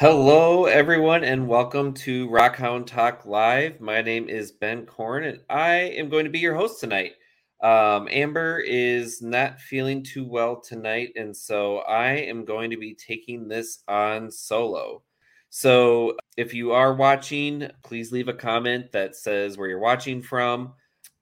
Hello, everyone, and welcome to Rockhound Talk Live. My name is Ben Korn, and I am going to be your host tonight. Um, Amber is not feeling too well tonight, and so I am going to be taking this on solo. So, if you are watching, please leave a comment that says where you're watching from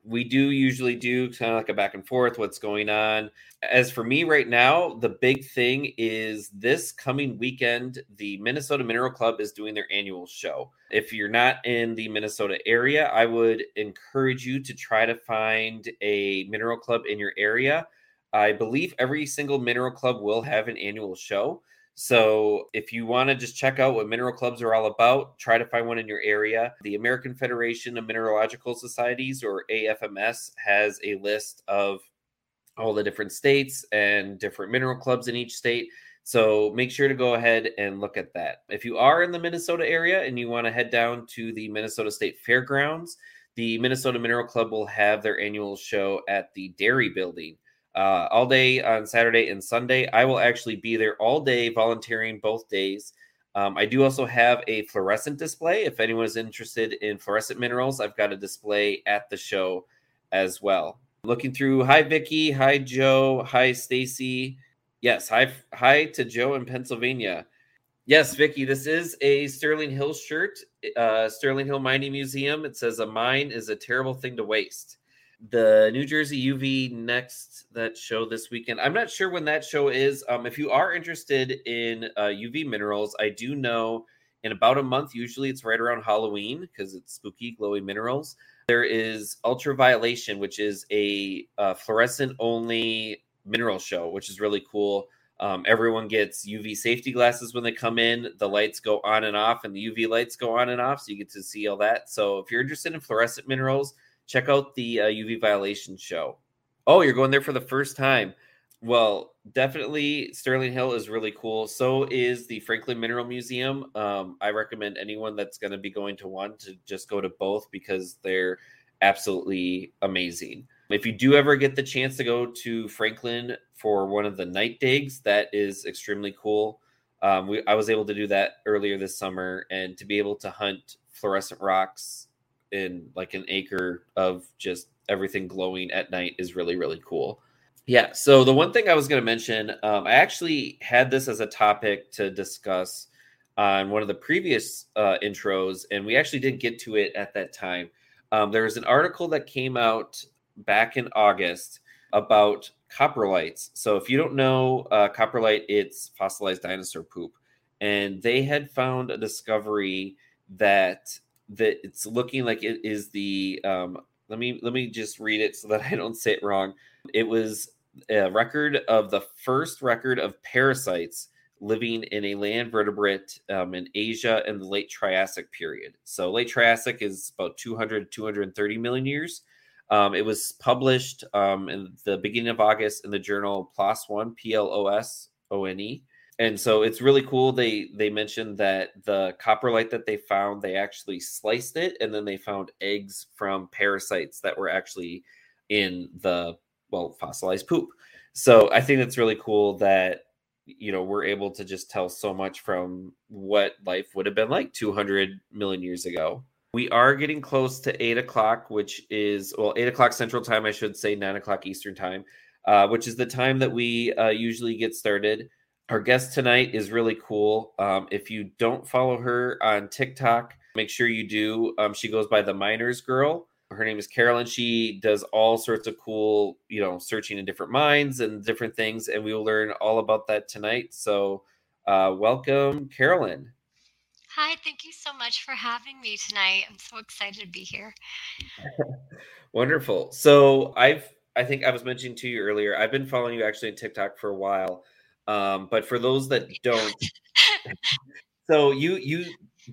we do usually do kind of like a back and forth what's going on. As for me right now the big thing is this coming weekend the minnesota mineral club is doing their annual show. If you're not in the minnesota area i would encourage you to try to find a mineral club in your area. I believe every single mineral club will have an annual show so if you want to just check out what mineral clubs are all about, try to find one in your area. The American Federation of Mineralogical Societies, or AFMS, has a list of all the different states and different mineral clubs in each state. So make sure to go ahead and look at that. If you are in the Minnesota area and you want to head down to the Minnesota State Fairgrounds, the Minnesota Mineral Club will have their annual show at the Dairy Building uh, all day on Saturday and Sunday. I will actually be there all day volunteering both days. Um, I do also have a fluorescent display. If anyone is interested in fluorescent minerals, I've got a display at the show as well. Looking through, hi Vicky, hi Joe, hi Stacy. Yes, hi hi to Joe in Pennsylvania. Yes, Vicky, this is a Sterling Hill shirt, uh, Sterling Hill Mining Museum. It says a mine is a terrible thing to waste the New Jersey UV next that show this weekend. I'm not sure when that show is. Um, if you are interested in uh, UV minerals, I do know in about a month, usually it's right around Halloween because it's spooky, glowy minerals. There is ultraviolation, which is a uh, fluorescent only mineral show, which is really cool. Um, everyone gets UV safety glasses when they come in. The lights go on and off, and the UV lights go on and off, so you get to see all that. So if you're interested in fluorescent minerals, check out the uh, UV Violation show. Oh, you're going there for the first time. Well, definitely Sterling Hill is really cool. So is the Franklin Mineral Museum. Um, I recommend anyone that's going to be going to one to just go to both because they're absolutely amazing. If you do ever get the chance to go to Franklin for one of the night digs, that is extremely cool. Um, we, I was able to do that earlier this summer, and to be able to hunt fluorescent rocks in like an acre of just everything glowing at night is really really cool. Yeah so the one thing i was going to mention um, i actually had this as a topic to discuss on one of the previous uh, intros and we actually didn't get to it at that time. Um, there was an article that came out back in august about coprolites so if you don't know uh, coprolite it's fossilized dinosaur poop. And they had found a discovery that that it's looking like it is the um, let me let me just read it so that I don't say it wrong. It was a record of the first record of parasites living in a land vertebrate um, in Asia in the late Triassic period. So late Triassic is about 200 230 million years. Um, it was published um, in the beginning of August in the journal PLOS One, P L O S O N E and so it's really cool they they mentioned that the coprolite that they found they actually sliced it and then they found eggs from parasites that were actually in the well fossilized poop. So i think it's really cool that you know we're able to just tell so much from what life would have been like 200 million years ago. We are getting close to eight o'clock which is well eight o'clock central time i should say nine o'clock eastern time uh, which is the time that we uh, usually get started our guest tonight is really cool. Um, if you don't follow her on TikTok, make sure you do. Um, she goes by the Miners Girl. Her name is Carolyn. She does all sorts of cool, you know, searching in different mines and different things, and we will learn all about that tonight. So, uh, welcome, Carolyn. Hi, thank you so much for having me tonight. I'm so excited to be here. Wonderful. So, I've I think I was mentioning to you earlier. I've been following you actually on TikTok for a while. Um, but for those that don't, so you you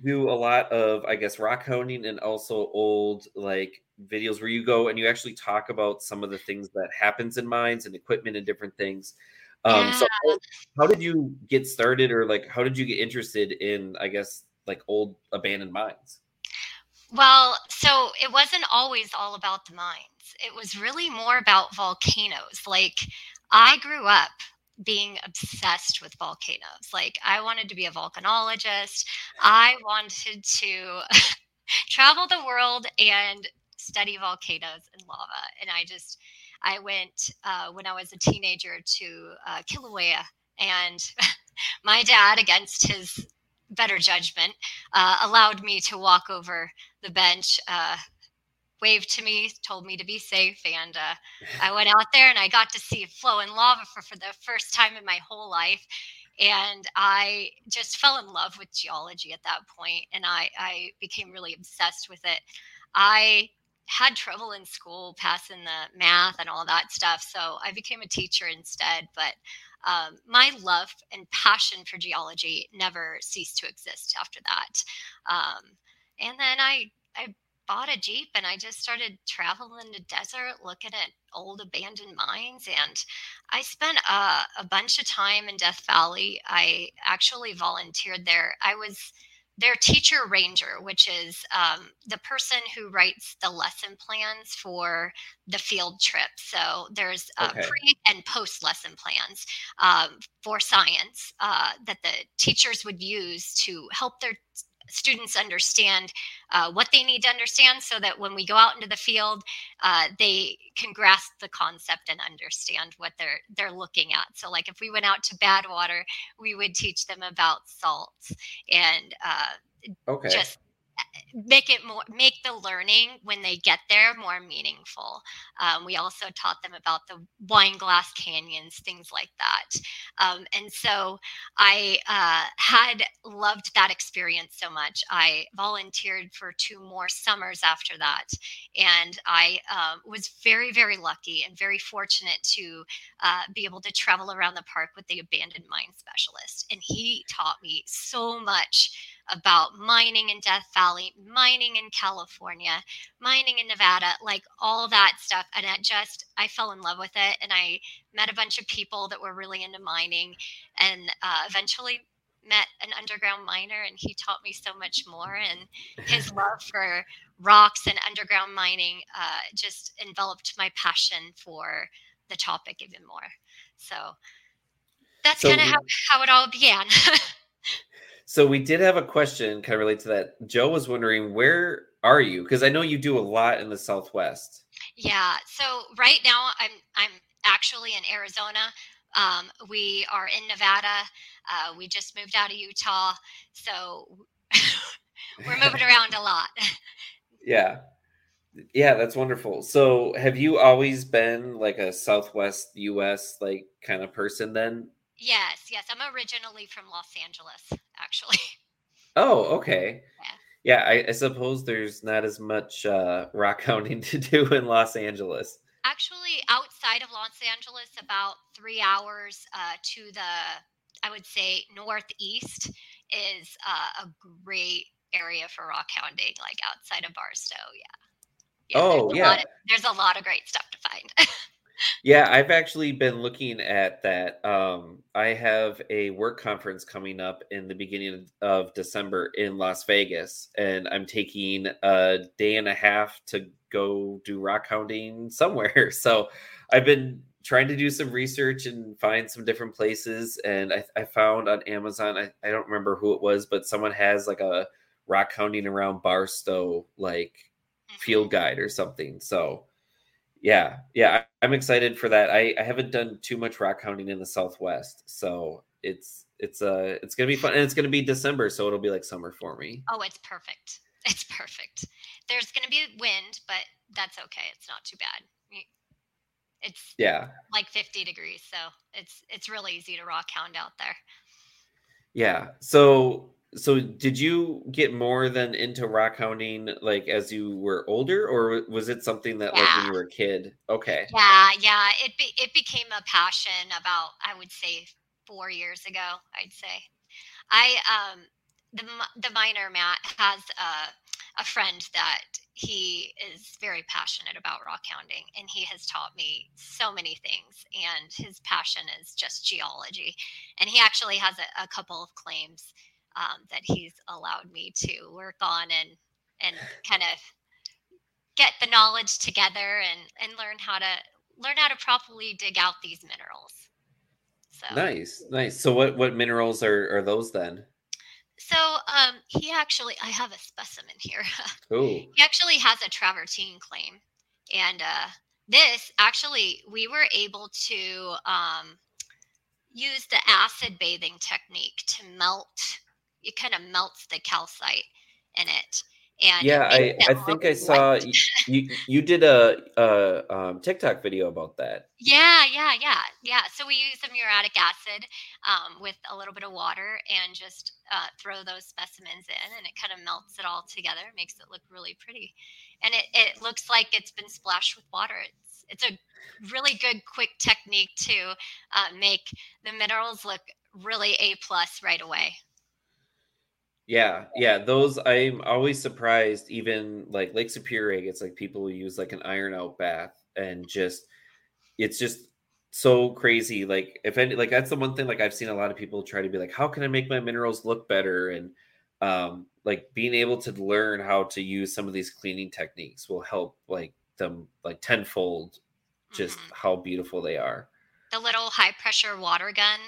do a lot of I guess rock hounding and also old like videos where you go and you actually talk about some of the things that happens in mines and equipment and different things. Um, yeah. So how, how did you get started, or like how did you get interested in I guess like old abandoned mines? Well, so it wasn't always all about the mines. It was really more about volcanoes. Like I grew up being obsessed with volcanoes. Like I wanted to be a volcanologist. I wanted to travel the world and study volcanoes and lava. And I just, I went uh, when I was a teenager to uh, Kilauea, and my dad, against his better judgment, uh, allowed me to walk over the bench. Waved to me, told me to be safe, and uh, I went out there and I got to see flowing lava for, for the first time in my whole life and I just fell in love with geology at that point, and I, I became really obsessed with it. I had trouble in school passing the math and all that stuff. So I became a teacher instead. But um, my love and passion for geology never ceased to exist after that. Um, and then I, I bought a Jeep and I just started traveling the desert looking at old abandoned mines. And I spent a, a bunch of time in Death Valley. I actually volunteered there. I was their teacher ranger, which is um, the person who writes the lesson plans for the field trip. So there's uh, okay. pre and post lesson plans um, for science uh, that the teachers would use to help their students understand uh, what they need to understand so that when we go out into the field uh, they can grasp the concept and understand what they're they're looking at so like if we went out to bad water we would teach them about salts and uh, okay. just make it more make the learning when they get there more meaningful. Um, we also taught them about the wine glass canyons things like that. Um, and so i uh, had loved that experience so much. I volunteered for two more summers after that and i um, was very very lucky and very fortunate to uh, be able to travel around the park with the abandoned mine specialist and he taught me so much about mining in Death Valley, mining in California, mining in Nevada, like all that stuff. And it just, I fell in love with it. And I met a bunch of people that were really into mining and uh, eventually met an underground miner and he taught me so much more. And his love for rocks and underground mining uh, just enveloped my passion for the topic even more. So that's so, kind of how, how it all began. So we did have a question kind of relate to that. Joe was wondering where are you? Because I know you do a lot in the Southwest. Yeah. So right now I'm I'm actually in Arizona. Um, we are in Nevada. Uh, we just moved out of Utah, so we're moving around a lot. yeah. Yeah, that's wonderful. So, have you always been like a Southwest US like kind of person then? Yes, yes. I'm originally from Los Angeles, actually. Oh, okay. Yeah, yeah I, I, suppose there's not as much uh, rock hounding to do in Los Angeles. Actually, outside of Los Angeles, about three hours uh, to the, I would say, northeast is uh, a great area for rock hounding, like outside of Barstow. Yeah. yeah oh, there's yeah. Of, there's a lot of great stuff to find. Yeah, I've actually been looking at that. Um, I have a work conference coming up in the beginning of December in Las Vegas, and I'm taking a day and a half to go do rock hounding somewhere. So I've been trying to do some research and find some different places. And I, I found on Amazon, I, I don't remember who it was, but someone has like a rock hounding around Barstow, like field mm-hmm. guide or something. So yeah, yeah, I, am excited for that. I, I haven't done too much rock hounding in the Southwest, so it's it's uh it's gonna be fun, and it's gonna be December, so it'll be like summer for me. Oh, it's perfect. It's perfect. There's gonna be wind, but that's okay. It's not too bad. It's yeah, like 50 degrees, so it's it's really easy to rock hound out there. Yeah. So so did you get more than into rock hounding like as you were older or was it something that yeah. like when you were a kid? Okay. Yeah yeah it be, it became a passion about i would say four years ago i'd say. I um the the miner matt has a, a friend that he is very passionate about rock hounding and he has taught me so many things and his passion is just geology. And he actually has a, a couple of claims um, that he's allowed me to work on and and kind of get the knowledge together and and learn how to learn how to properly dig out these minerals. So nice, nice. So what what minerals are are those then? So um, he actually, I have a specimen here. Oh, he actually has a travertine claim, and uh, this actually we were able to um, use the acid bathing technique to melt. It kind of melts the calcite in it. And yeah, I I think I saw you you did a, a um, TikTok video about that. Yeah, yeah, yeah, yeah. So we use the muriatic acid um, with a little bit of water and just uh, throw those specimens in, and it kind of melts it all together, makes it look really pretty, and it, it looks like it's been splashed with water. It's it's a really good, quick technique to uh, make the minerals look really a plus right away. Yeah, yeah, those I'm always surprised. Even like Lake Superior gets like people who use like an iron out bath and just it's just so crazy. Like if any like that's the one thing like I've seen a lot of people try to be like, how can I make my minerals look better? And um like being able to learn how to use some of these cleaning techniques will help like them like tenfold just Mhm. how beautiful they are. the little high pressure water gun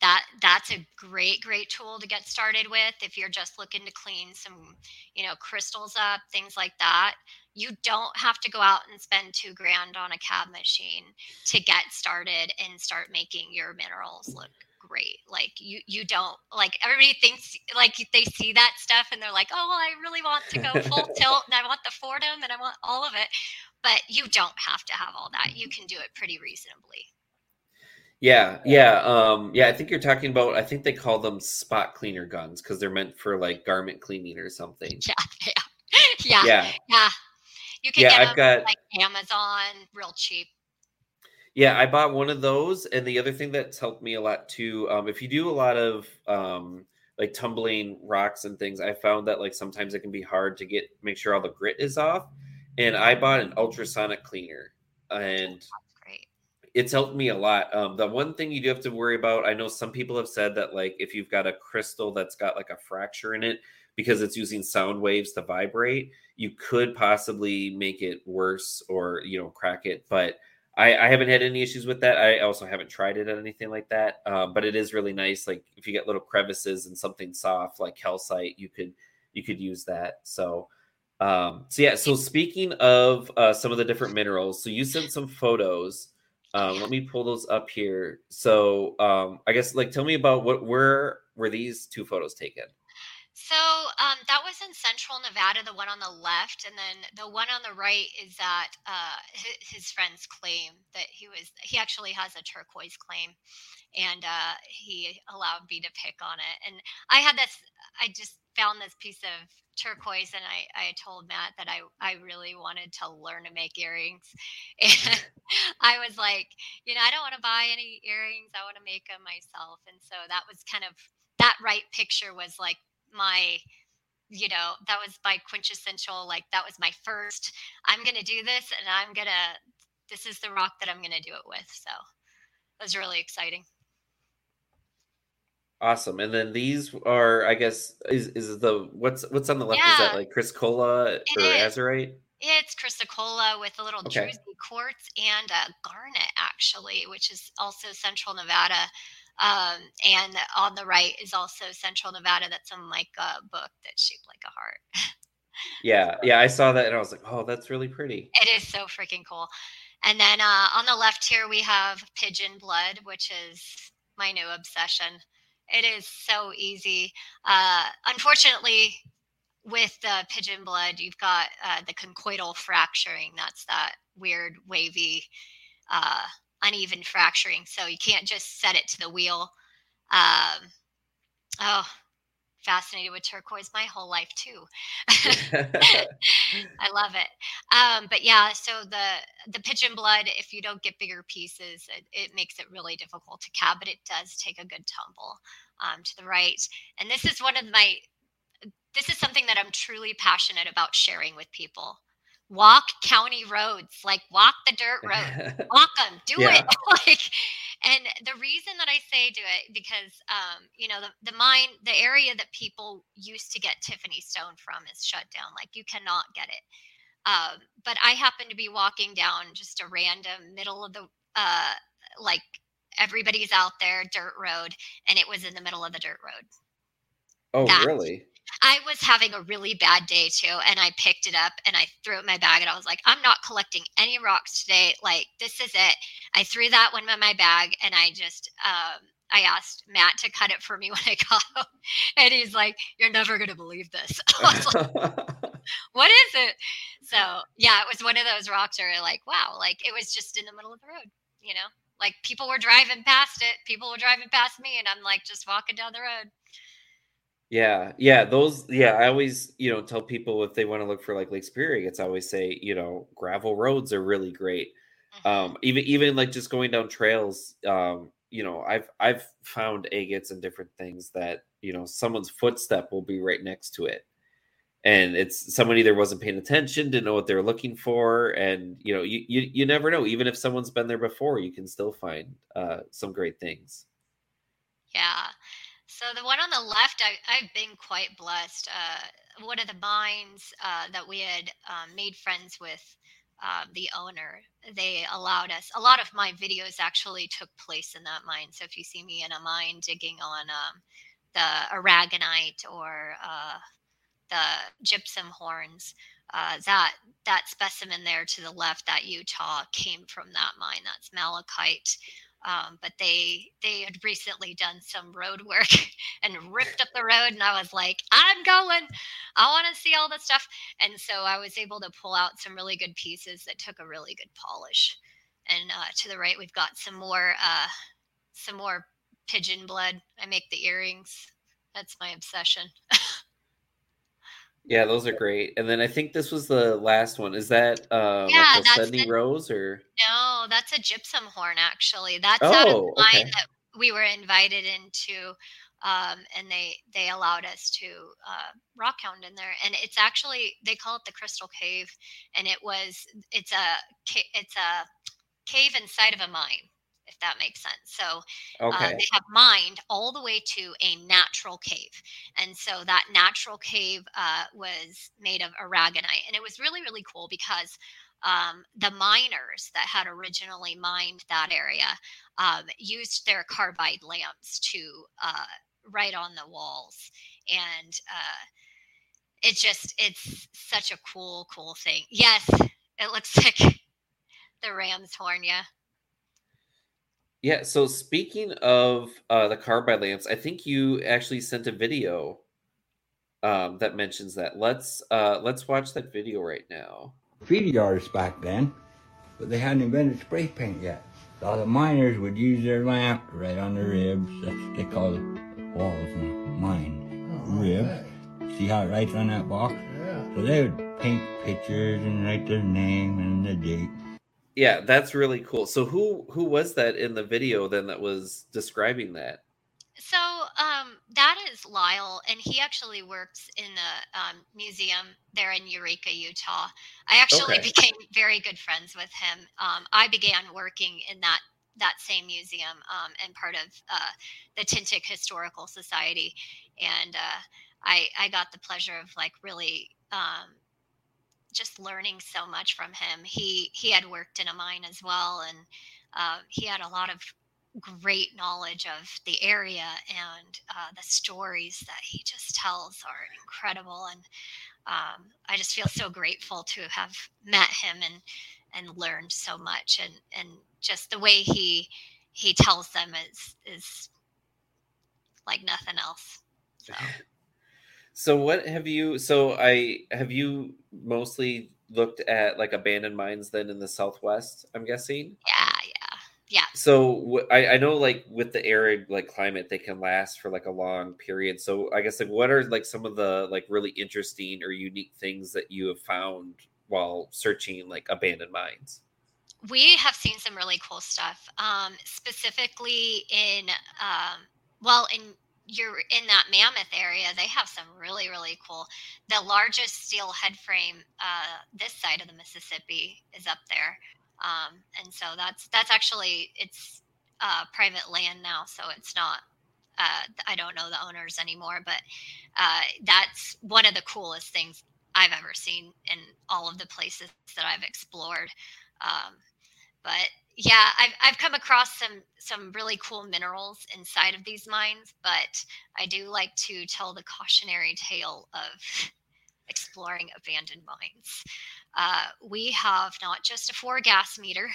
that that's a great great tool to get started with if you're just looking to clean some you know crystals up things like that. You don't have to go out and spend two grand on a cab machine to get started and start making your minerals look great. Like you you don't like everybody thinks like they see that stuff and they're like oh well i really want to go full tilt and i want the Foredom and i want all of it. But you don't have to have all that. You can do it pretty reasonably Yeah, yeah, um, yeah. I think you're talking about. I think they call them spot cleaner guns because they're meant for like garment cleaning or something. Yeah, yeah, yeah, Yeah, yeah. You can yeah. get I've them got. like Amazon, real cheap. Yeah, I bought one of those, and the other thing that's helped me a lot too. Um, if you do a lot of um, like tumbling rocks and things, I found that like sometimes it can be hard to get make sure all the grit is off. And I bought an ultrasonic cleaner, and. It's helped me a lot. Um, the one thing you do have to worry about, I know some people have said that like if you've got a crystal that's got like a fracture in it because it's using sound waves to vibrate, you could possibly make it worse or you know crack it. But I, I haven't had any issues with that. I also haven't tried it at anything like that. Um, but it is really nice. Like if you get little crevices and something soft like calcite, you could you could use that. So um, so yeah. So speaking of uh, some of the different minerals, so you sent some photos. Um, let me pull those up here. So um, I guess like tell me about what where were these two photos taken? So um, that was in Central Nevada, the one on the left, and then the one on the right is that uh, his, his friend's claim that he was. He actually has a turquoise claim, and uh, he allowed me to pick on it. And I had this. I just found this piece of turquoise, and I I told Matt that I I really wanted to learn to make earrings, and mm-hmm. I was like, you know, I don't want to buy any earrings. I want to make them myself, and so that was kind of that right picture was like my you know that was my quintessential like that was my first i'm gonna do this and i'm gonna this is the rock that i'm gonna do it with. So it was really exciting Awesome. And then these are, I guess, is is the what's what's on the left? Is that like chrysocolla or. Azurite? it's chrysocolla with a little Okay. druzy quartz and a garnet actually which is also central nevada um, and on the right is also central nevada that's in like a book that's shaped like a heart Yeah, yeah. I saw that and I was like, oh, that's really pretty. It is so freaking cool. And then uh, on the left here, we have pigeon blood, which is my new obsession. It is so easy. Uh, unfortunately, with the pigeon blood, you've got uh, the conchoidal fracturing. That's that weird, wavy, uh, uneven fracturing. So you can't just set it to the wheel. Um, oh, fascinated with turquoise my whole life, too. I love it. Um, but yeah, so the the pigeon blood, if you don't get bigger pieces, it, it makes it really difficult to cab, but it does take a good tumble um, to the right. And this is one of my this is something that I'm truly passionate about sharing with people. Walk county roads, like walk the dirt road walk them do Yeah. it like and the reason that i say do it because um you know the, the mine the area that people used to get tiffany stone from is shut down like you cannot get it um but i happen to be walking down just a random middle of the uh like everybody's out there, dirt road, and it was in the middle of the dirt road. Oh, that, really? I was having a really bad day too, and I picked it up and I threw it in my bag, and I was like, I'm not collecting any rocks today. Like, this is it. I threw that one in my bag, and I just, um, I asked Matt to cut it for me when I got home, and he's like, "You're never gonna believe this." like, what is it? So yeah, it was one of those rocks where like, wow, like it was just in the middle of the road, you know, like people were driving past it, people were driving past me, and I'm like just walking down the road. Yeah, yeah, those. Yeah, I always, you know, tell people if they want to look for like Lake Superior, agates, I always say, you know, gravel roads are really great. Mm-hmm. Um, even even like just going down trails. Um, you know, I've I've found agates and different things that you know someone's footstep will be right next to it, and it's someone either wasn't paying attention, didn't know what they're looking for, and you know, you you, you never know. Even if someone's been there before, you can still find uh, some great things. Yeah. So the one on the left, I, have been quite blessed. Uh, one of the mines uh, that we had um, made friends with uh, the owner, they allowed us. A lot of my videos actually took place in that mine. So if you see me in a mine digging on um, the aragonite or uh, the gypsum horns, uh, that that specimen there to the left, that Utah, came from that mine. That's malachite. Um, but they they had recently done some road work and ripped up the road and i was like i'm going. I want to see all this stuff. And so i was able to pull out some really good pieces that took a really good polish. And uh, to the right we've got some more uh, some more pigeon blood. I make the earrings. That's my obsession Yeah, those are great. And then I think this was the last one. Is that uh yeah, that's the, Rose or no, that's a gypsum horn actually. That's oh, out of oh, okay. that we were invited into. Um, and they they allowed us to uh, rock hound in there, and it's actually they call it the Crystal Cave, and it was it's a it's a cave inside of a mine if that makes sense. So uh, okay. uh, they have mined all the way to a natural cave. And so that natural cave uh, was made of aragonite. And it was really, really cool because um, the miners that had originally mined that area um, used their carbide lamps to uh, write on the walls. And uh, it just, it's such a cool, cool thing. Yes, it looks like the ram's horn, yeah. Yeah. So speaking of uh, the carbide lamps, I think you actually sent a video um, that mentions that. Let's uh, let's watch that video right now. Graffiti artists back then, but they hadn't invented spray paint yet. So the miners would use their lamp right on the ribs. That's what they call the walls in a mine. Oh, ribs. See how it writes on that box? Yeah. So they would paint pictures and write their name and the date. Yeah, that's really cool. So who who was that in the video then that was describing that? So um, that is Lyle, and he actually works in the um, museum there in Eureka, Utah. I actually okay. became very good friends with him. Um, I began working in that that same museum um, and part of uh, the Tintic Historical Society, and uh, I I got the pleasure of like really um, just learning so much from him. He he had worked in a mine as well, and uh, he had a lot of great knowledge of the area and uh, the stories that he just tells are incredible. And um, I just feel so grateful to have met him and and learned so much. And and just the way he he tells them is is like nothing else. So. So what have you? So I have you mostly looked at like abandoned mines then in the southwest. I'm guessing. Yeah, yeah, yeah. So I, I know like with the arid like climate, they can last for like a long period. So I guess like what are like some of the like really interesting or unique things that you have found while searching like abandoned mines? We have seen some really cool stuff. Um, specifically in um, well in you're in that mammoth area they have some really really cool the largest steel head frame uh, this side of the mississippi is up there. Um, and so that's that's actually it's uh, private land now so it's not uh, i don't know the owners anymore but uh, that's one of the coolest things i've ever seen in all of the places that i've explored. Um, but yeah, I've I've come across some some really cool minerals inside of these mines, but I do like to tell the cautionary tale of exploring abandoned mines. Uh, we have not just a four gas meter,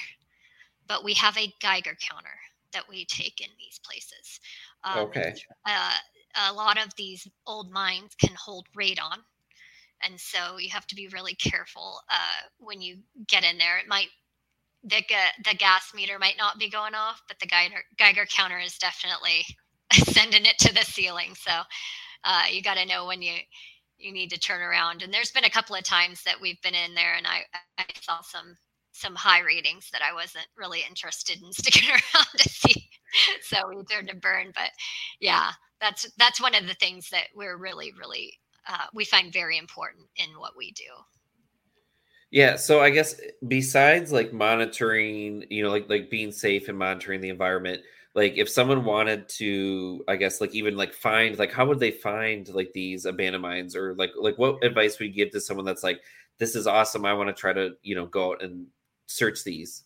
but we have a Geiger counter that we take in these places. Um, okay. Uh, a lot of these old mines can hold radon. And so you have to be really careful uh, when you get in there. It might the the gas meter might not be going off, but the Geiger, Geiger counter is definitely sending it to the ceiling. So uh, you got to know when you you need to turn around. And there's been a couple of times that we've been in there, and I I saw some some high readings that I wasn't really interested in sticking around to see. So we turned to burn. But yeah, that's that's one of the things that we're really really uh, we find very important in what we do. Yeah, so I guess besides like monitoring, you know, like like being safe and monitoring the environment, like if someone wanted to, I guess like even like find like how would they find like these abandoned mines or like like what advice would you give to someone that's like this is awesome, I want to try to, you know, go out and search these?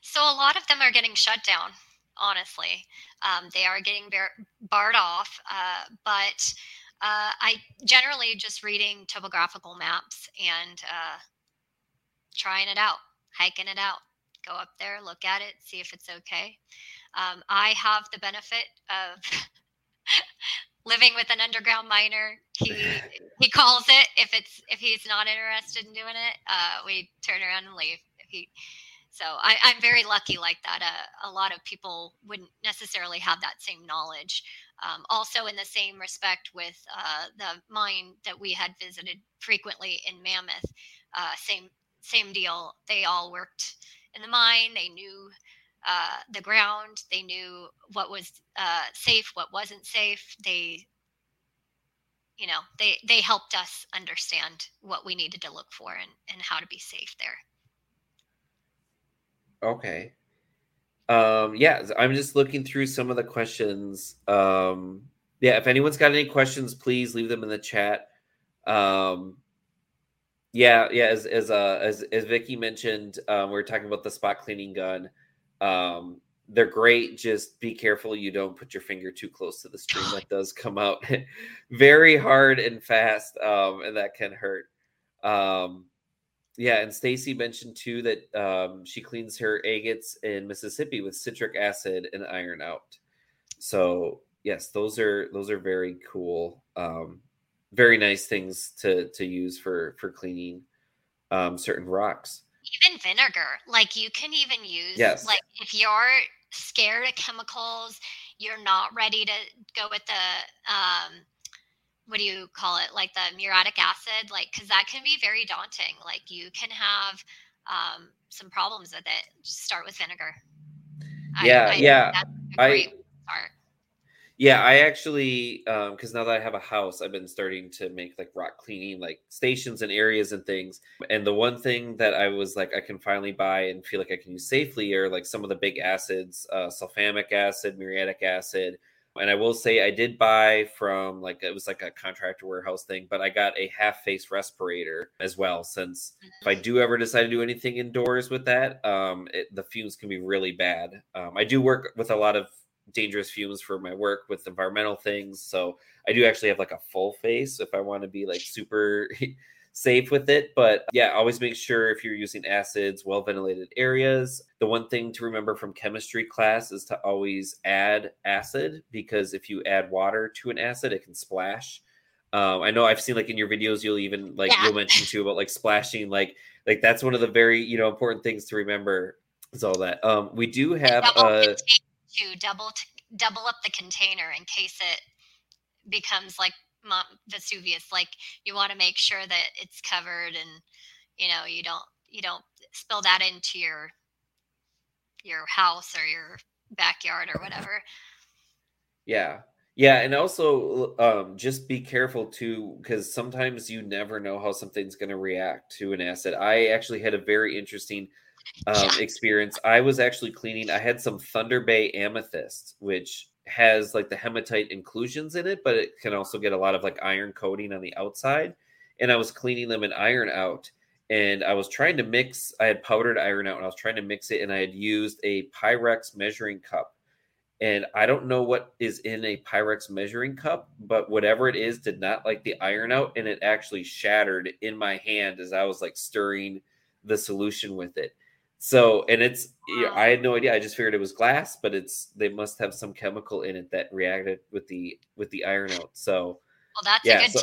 So a lot of them are getting shut down, honestly. Um, they are getting bar- barred off, uh, but uh, I generally just reading topographical maps and uh, trying it out, hiking it out. Go up there, look at it, see if it's okay. Um, I have the benefit of living with an underground miner. He he calls it if it's if he's not interested in doing it, uh, we turn around and leave. If he, so I, am very lucky like that. Uh, a lot of people wouldn't necessarily have that same knowledge. Um, also, in the same respect with uh, the mine that we had visited frequently in Mammoth, uh, same same deal. They all worked in the mine. They knew uh, the ground. They knew what was uh, safe, what wasn't safe. They, you know, they they helped us understand what we needed to look for and and how to be safe there. Okay. Um, yeah, I'm just looking through some of the questions. Um, yeah, if anyone's got any questions, please leave them in the chat. Um, yeah, yeah. As as uh, as as Vicky mentioned, um, we are talking about the spot cleaning gun. Um, they're great. Just be careful you don't put your finger too close to the stream. That does come out very hard and fast, um, and that can hurt. Um, yeah, and Stacy mentioned too that um, she cleans her agates in Mississippi with citric acid and iron out. So yes, those are those are very cool. Um, very nice things to to use for for cleaning um, certain rocks. Even vinegar, like you can even use. Yes. Like if you're scared of chemicals, you're not ready to go with the um, what do you call it? Like the muriatic acid, like because that can be very daunting. Like you can have um, some problems with it. Just start with vinegar. Yeah, I, I, yeah. I start. Yeah, I actually, because um, now that I have a house, I've been starting to make like rock cleaning, like stations and areas and things. And the one thing that I was like, I can finally buy and feel like I can use safely are like some of the big acids, uh, sulfamic acid, muriatic acid. And I will say, I did buy from like it was like a contractor warehouse thing, but I got a half face respirator as well. Since if I do ever decide to do anything indoors with that, um, it, the fumes can be really bad. Um, I do work with a lot of dangerous fumes for my work with environmental things. So I do actually have like a full face if I want to be like super safe with it. But yeah, always make sure if you're using acids, well ventilated areas. The one thing to remember from chemistry class is to always add acid because if you add water to an acid, it can splash. Um, I know I've seen like in your videos, you'll even like yeah. you'll mention too about like splashing, like like that's one of the very you know important things to remember. Is all that. Um, we do have a to double t- double up the container in case it becomes like Mount Vesuvius. Like you want to make sure that it's covered and you know you don't you don't spill that into your your house or your backyard or whatever. Yeah. Yeah, and also um, just be careful too, because sometimes you never know how something's going to react to an acid. I actually had a very interesting um, experience. I was actually cleaning. I had some Thunder Bay amethyst, which has like the hematite inclusions in it, but it can also get a lot of like iron coating on the outside. And I was cleaning them in iron out, and I was trying to mix. I had powdered iron out, and I was trying to mix it, and I had used a Pyrex measuring cup. And I don't know what is in a Pyrex measuring cup, but whatever it is did not like the iron out, and it actually shattered in my hand as I was like stirring the solution with it. So, and it's know, I had no idea. I just figured it was glass, but it's they must have some chemical in it that reacted with the with the iron out. So, well, that's yeah, a good so,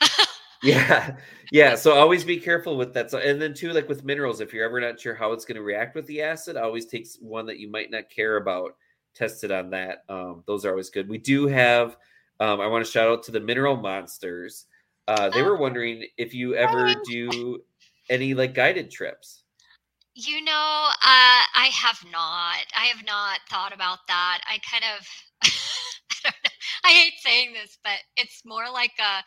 tip. yeah, yeah. So always be careful with that. So, and then too, like with minerals, if you're ever not sure how it's going to react with the acid, always takes one that you might not care about. Test it on that. Um, those are always good. We do have. Um, I want to shout out to the Mineral Monsters. Uh, they were oh. wondering if you ever do any like guided trips. You know, uh, I have not. I have not thought about that. I kind of, I don't know. I hate saying this, but it's more like a,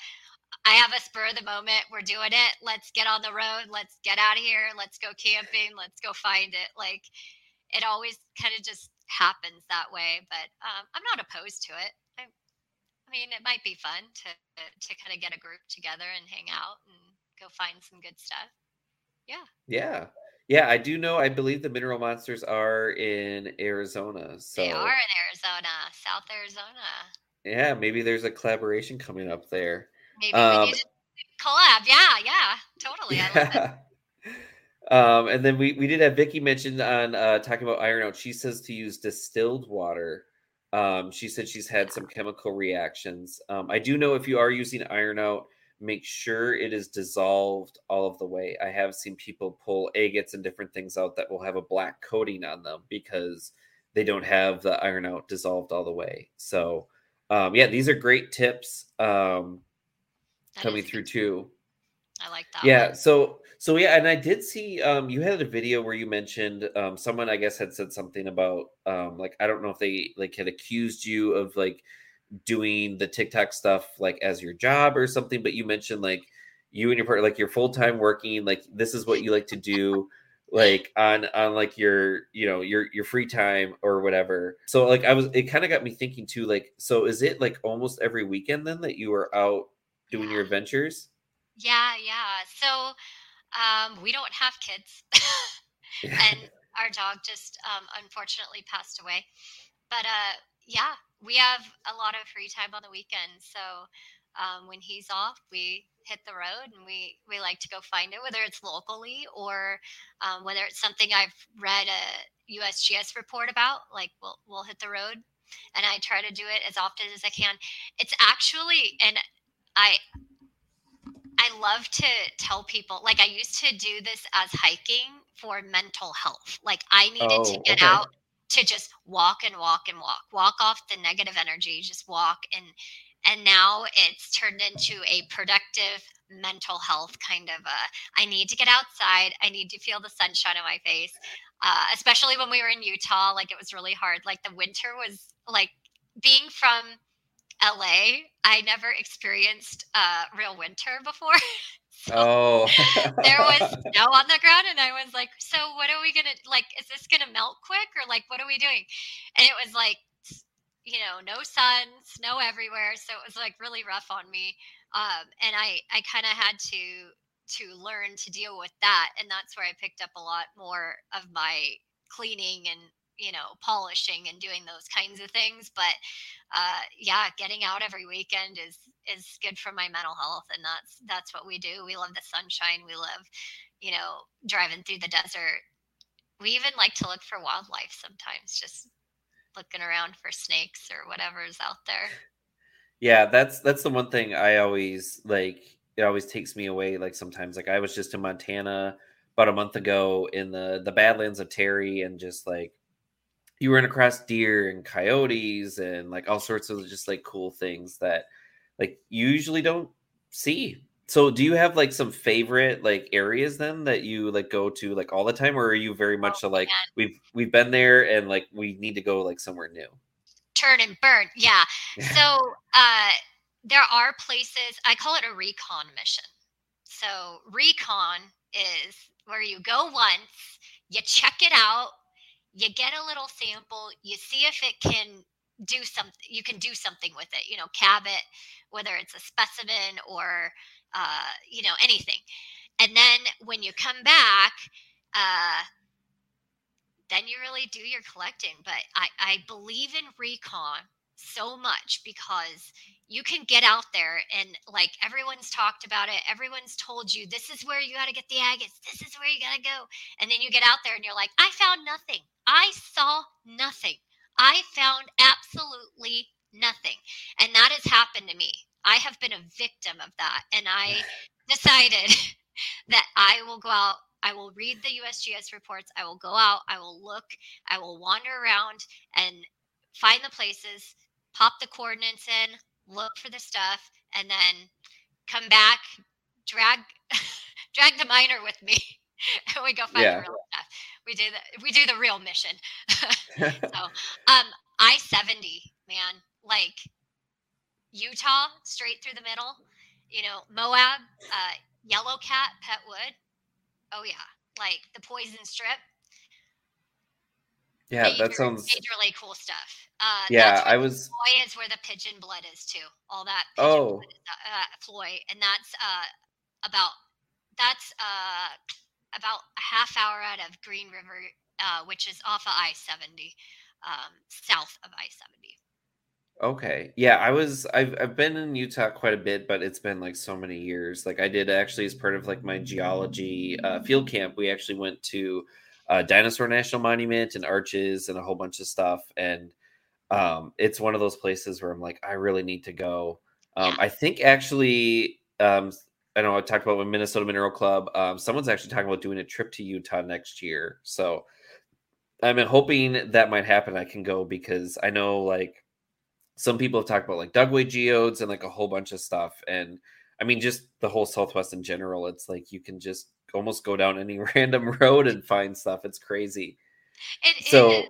I have a spur of the moment. We're doing it. Let's get on the road. Let's get out of here. Let's go camping. Let's go find it. Like it always kind of just happens that way. But um, I'm not opposed to it. I, I mean, it might be fun to to kind of get a group together and hang out and go find some good stuff. Yeah. Yeah. Yeah, I do know. I believe the Mineral Monsters are in Arizona. So they are in Arizona, South Arizona. Yeah, maybe there's a collaboration coming up there. Maybe um, we need to collab. Yeah, yeah, totally. Yeah. um, and then we we did have Vicky mentioned on uh, talking about iron out. She says to use distilled water. Um, she said she's had some chemical reactions. Um, I do know if you are using iron out make sure it is dissolved all of the way. I have seen people pull agates and different things out that will have a black coating on them because they don't have the iron out dissolved all the way. So, um, yeah, these are great tips um, coming through too. I like that. Yeah. One. So, so yeah, and I did see um, you had a video where you mentioned um, someone I guess had said something about um, like I don't know if they like had accused you of like doing the TikTok stuff like as your job or something, but you mentioned like you and your partner, like you're full time working, like this is what you like to do, like on on like your you know your your free time or whatever. So like I was, it kind of got me thinking too. Like, so is it like almost every weekend then that you are out doing your adventures? Yeah, yeah. So um, we don't have kids, and our dog just um, unfortunately passed away. But uh, yeah, we have a lot of free time on the weekends. So um, when he's off, we hit the road and we we like to go find it, whether it's locally or um, whether it's something I've read a USGS report about. Like we'll we'll hit the road, and I try to do it as often as I can. It's actually and I I love to tell people like I used to do this as hiking for mental health. Like I needed oh, to get okay. out to just walk and walk and walk walk off the negative energy just walk. And and now it's turned into a productive mental health kind of a i need to get outside i need to feel the sunshine on my face. Uh, especially when we were in utah like it was really hard. Like the winter was like being from la i never experienced uh, real winter before oh. there was snow on the ground, and I was like, "So what are we gonna like? Is this gonna melt quick, or like what are we doing?" And it was like, you know, no sun, snow everywhere, so it was like really rough on me. Um, and I I kind of had to to learn to deal with that, and that's where I picked up a lot more of my cleaning and you know polishing and doing those kinds of things but uh yeah getting out every weekend is is good for my mental health and that's that's what we do. We love the sunshine. We love you know driving through the desert. We even like to look for wildlife sometimes just looking around for snakes or whatever is out there. Yeah that's that's the one thing i always like it always takes me away like sometimes like i was just in montana about a month ago in the the badlands of terry and just like you run across deer and coyotes and like all sorts of just like cool things that like you usually don't see. So do you have like some favorite like areas then that you like go to like all the time or are you very much oh, like we've we've been there and like we need to go like somewhere new? Turn and burn. Yeah. so uh there are places I call it a recon mission. So recon is where you go once, you check it out, you get a little sample, you see if it can do something, you can do something with it, you know, cab it, whether it's a specimen or, uh, you know, anything. and then when you come back, uh, then you really do your collecting. But I, I believe in recon so much because you can get out there and like everyone's talked about it everyone's told you this is where you got to get the agates this is where you got to go and then you get out there and you're like i found nothing i saw nothing i found absolutely nothing and that has happened to me i have been a victim of that and i decided that i will go out I will read the USGS reports. I will go out. I will look. I will wander around and find the places, pop the coordinates in, look for the stuff, and then come back, drag drag the miner with me, and we go find yeah. the real stuff. We do the we do the real mission. so um I seventy, man, like Utah, straight through the middle. You know, Moab, uh, Yellow Cat, Petwood. Oh yeah, like the poison strip. Yeah, major, that sounds majorly cool stuff. Uh, yeah, I was. Floy is where the pigeon blood is too. All that. oh. Is, uh, Floy, and that's uh, about that's uh, about a half hour out of Green River, uh, which is off of I seventy, um, south of I seventy. Okay. Yeah, I was I've I've been in Utah quite a bit, but it's been like so many years. Like I did actually as part of like my geology uh, field camp, we actually went to uh, Dinosaur National Monument and Arches and a whole bunch of stuff. And um, it's one of those places where I'm like, I really need to go. Um, I think actually, um, I know I talked about with Minnesota Mineral Club. Um, someone's actually talking about doing a trip to Utah next year. So I'm hoping that might happen. I can go because I know like some people have talked about like Dugway geodes and like a whole bunch of stuff. And I mean, just the whole Southwest in general. It's like you can just almost go down any random road and find stuff. It's crazy. It so, is.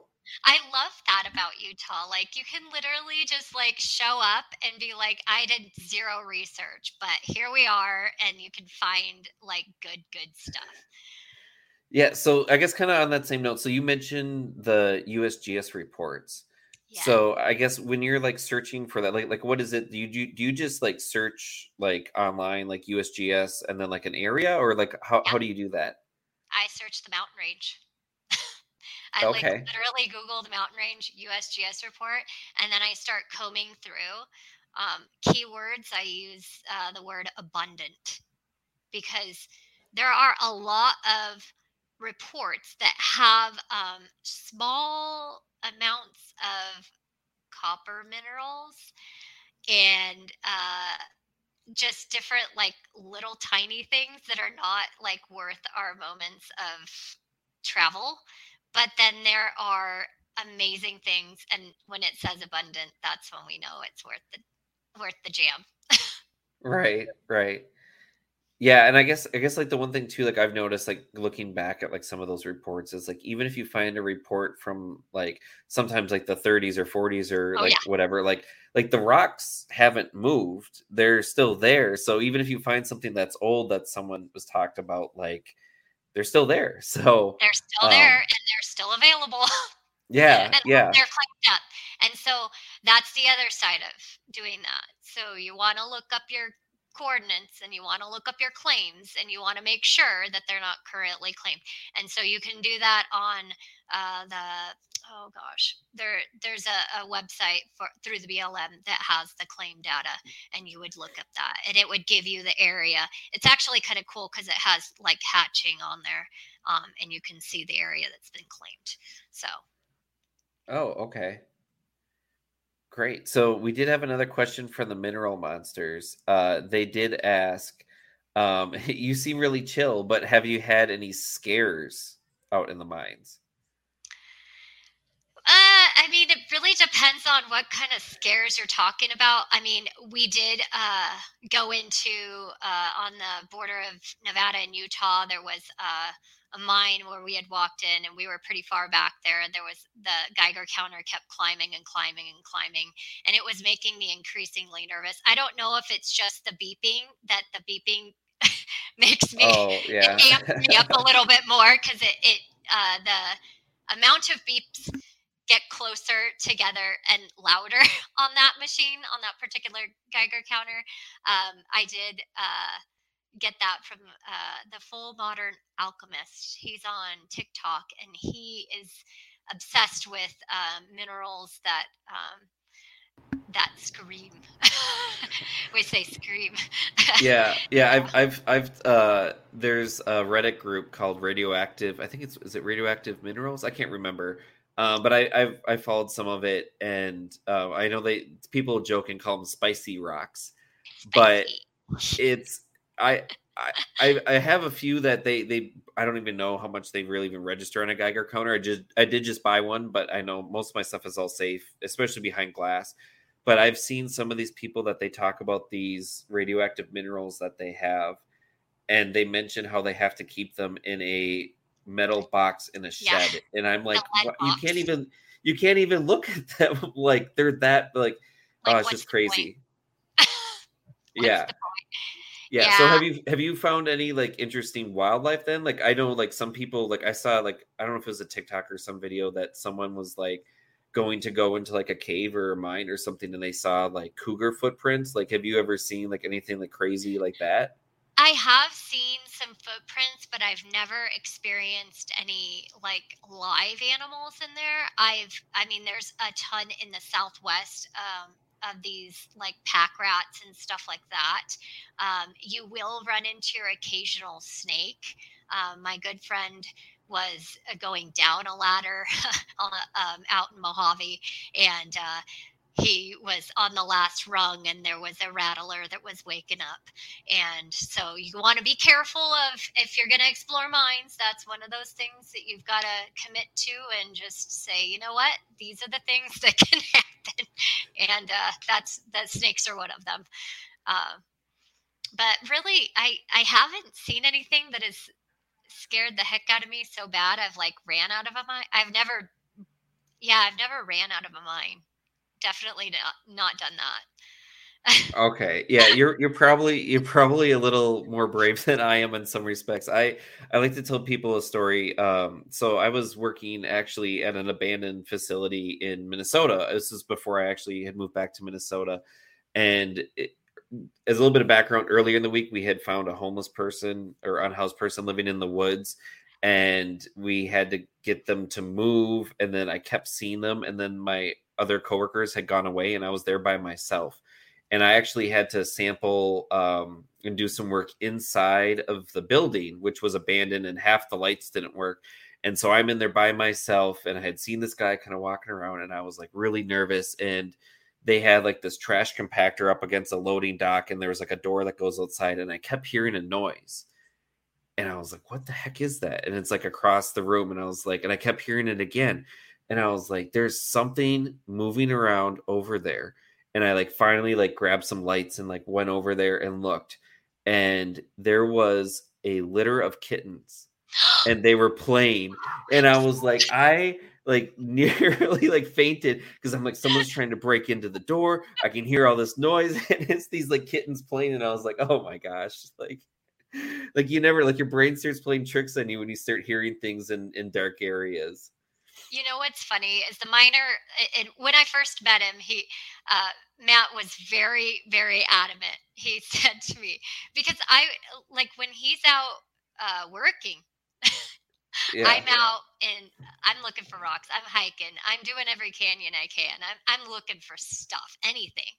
I love that about Utah. Like you can literally just like show up and be like, I did zero research, but here we are, and you can find like good, good stuff. Yeah. So I guess kind of on that same note. So you mentioned the USGS reports. So I guess when you're like searching for that, like like what is it? Do you do, do you just like search like online like USGS and then like an area or like how, yeah. how do you do that? I search the mountain range. I okay. like literally Google the mountain range USGS report and then I start combing through um, keywords. I use uh, the word abundant because there are a lot of reports that have um, small amounts of copper minerals and uh, just different like little tiny things that are not like worth our moments of travel but then there are amazing things and when it says abundant that's when we know it's worth the worth the jam right right yeah, and I guess I guess like the one thing too, like I've noticed, like looking back at like some of those reports, is like even if you find a report from like sometimes like the 30s or 40s or oh, like yeah. whatever, like like the rocks haven't moved, they're still there. So even if you find something that's old that someone was talked about, like they're still there. So they're still um, there and they're still available. Yeah, yeah. They're claimed up, and so that's the other side of doing that. So you want to look up your coordinates and you want to look up your claims and you want to make sure that they're not currently claimed. And so you can do that on uh, the oh gosh, there there's a, a, website for through the BLM that has the claim data, and you would look up that, and it would give you the area. It's actually kind of cool because it has like hatching on there, um, and you can see the area that's been claimed. So. Oh, okay. Great. So we did have another question from the mineral monsters. Uh, they did ask, um, you seem really chill, but have you had any scares out in the mines? I mean, it really depends on what kind of scares you're talking about. I mean, we did uh, go into uh, on the border of Nevada and Utah. There was uh, a mine where we had walked in and we were pretty far back there and there was the geiger counter kept climbing and climbing and climbing and it was making me increasingly nervous i don't know if it's just the beeping that the beeping makes me oh, yeah. amp me up a little bit more because it, it uh, the amount of beeps get closer together and louder on that machine on that particular geiger counter um, i did uh, get that from uh, the full modern alchemist. He's on TikTok and he is obsessed with um, minerals that um, that scream. we say scream. yeah, yeah. I've, I've, I've. Uh, there's a Reddit group called Radioactive. I think it's is it Radioactive Minerals. I can't remember. Um, but I, I've I followed some of it, and uh, I know they people joke and call them spicy rocks, but it's I, I I have a few that they they I don't even know how much they really even register on a Geiger counter. I just I did just buy one, but I know most of my stuff is all safe, especially behind glass. But I've seen some of these people that they talk about these radioactive minerals that they have, and they mention how they have to keep them in a metal box in a shed, yeah. and I'm like, you can't even you can't even look at them like they're that like, like oh, it's just crazy. yeah. Yeah. yeah. So have you have you found any like interesting wildlife then? Like I know like some people like I saw like I don't know if it was a TikTok or some video that someone was like going to go into like a cave or a mine or something and they saw like cougar footprints. Like have you ever seen like anything like crazy like that? I have seen some footprints, but I've never experienced any like live animals in there. I've I mean there's a ton in the southwest um of these like pack rats and stuff like that. Um, you will run into your occasional snake. Um, my good friend was uh, going down a ladder um, out in Mojave, and uh, he was on the last rung and there was a rattler that was waking up. And so you want to be careful of if you're going to explore mines that's one of those things that you've got to commit to and just say you know what? These are the things that can happen. And uh, that's that snakes are one of them. Uh, but really i i haven't seen anything that has scared the heck out of me so bad i've like ran out of a mine. I've never yeah i've never ran out of a mine definitely not, not done that. okay. Yeah, you're you're probably you're probably a little more brave than I am in some respects. I I like to tell people a story. Um, so I was working actually at an abandoned facility in Minnesota. This is before I actually had moved back to Minnesota, and it, as a little bit of background, earlier in the week we had found a homeless person or unhoused person living in the woods, and we had to get them to move. And then I kept seeing them, and then my other coworkers had gone away and I was there by myself. And I actually had to sample um, and do some work inside of the building, which was abandoned and half the lights didn't work. And so I'm in there by myself and I had seen this guy kind of walking around and I was like really nervous. And they had like this trash compactor up against a loading dock and there was like a door that goes outside and I kept hearing a noise. And I was like, what the heck is that? And it's like across the room. And I was like, and I kept hearing it again and I was like, there's something moving around over there. And I like finally like grabbed some lights and like went over there and looked. And there was a litter of kittens and they were playing. And I was like, I like nearly like fainted because I'm like, someone's trying to break into the door. I can hear all this noise, and it's these like kittens playing. And I was like, oh my gosh, like like you never like your brain starts playing tricks on you when you start hearing things in in dark areas you know what's funny is the miner and when i first met him he uh, matt was very very adamant he said to me because i like when he's out uh, working yeah. i'm out and i'm looking for rocks i'm hiking i'm doing every canyon i can i'm, I'm looking for stuff anything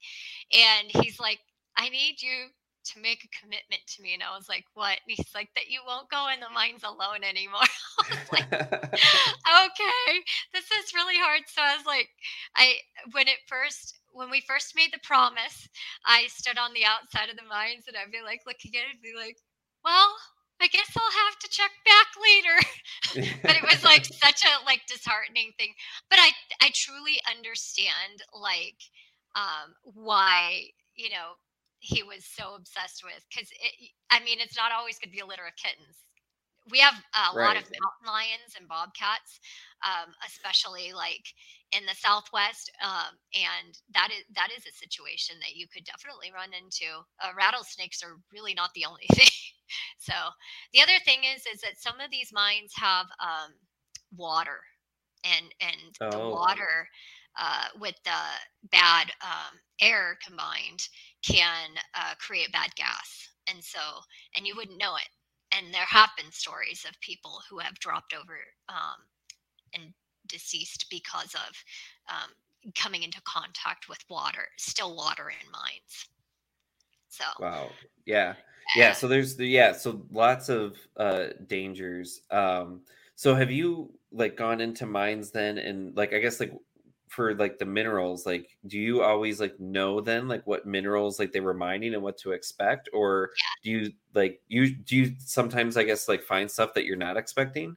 and he's like i need you to make a commitment to me. And I was like, what? And he's like, that you won't go in the mines alone anymore. I was like, okay, this is really hard. So I was like, I, when it first, when we first made the promise, I stood on the outside of the mines and I'd be like, looking at it and be like, well, I guess I'll have to check back later. but it was like such a like disheartening thing. But I I truly understand like um why, you know, he was so obsessed with because I mean, it's not always going to be a litter of kittens. We have a right. lot of mountain lions and bobcats, um, especially like in the Southwest, um, and that is that is a situation that you could definitely run into. Uh, rattlesnakes are really not the only thing. so the other thing is, is that some of these mines have um, water, and and oh. the water uh, with the bad um, air combined can uh, create bad gas. and so and you wouldn't know it and there have been stories of people who have dropped over um, and deceased because of um, coming into contact with water, still water in mines. So wow, yeah, yeah. So there's the yeah, so lots of uh, dangers. Um, so have you like gone into mines then, and like I guess like for like the minerals like do you always like know then like what minerals like they were mining and what to expect or yeah. do you like you do you sometimes i guess like find stuff that you're not expecting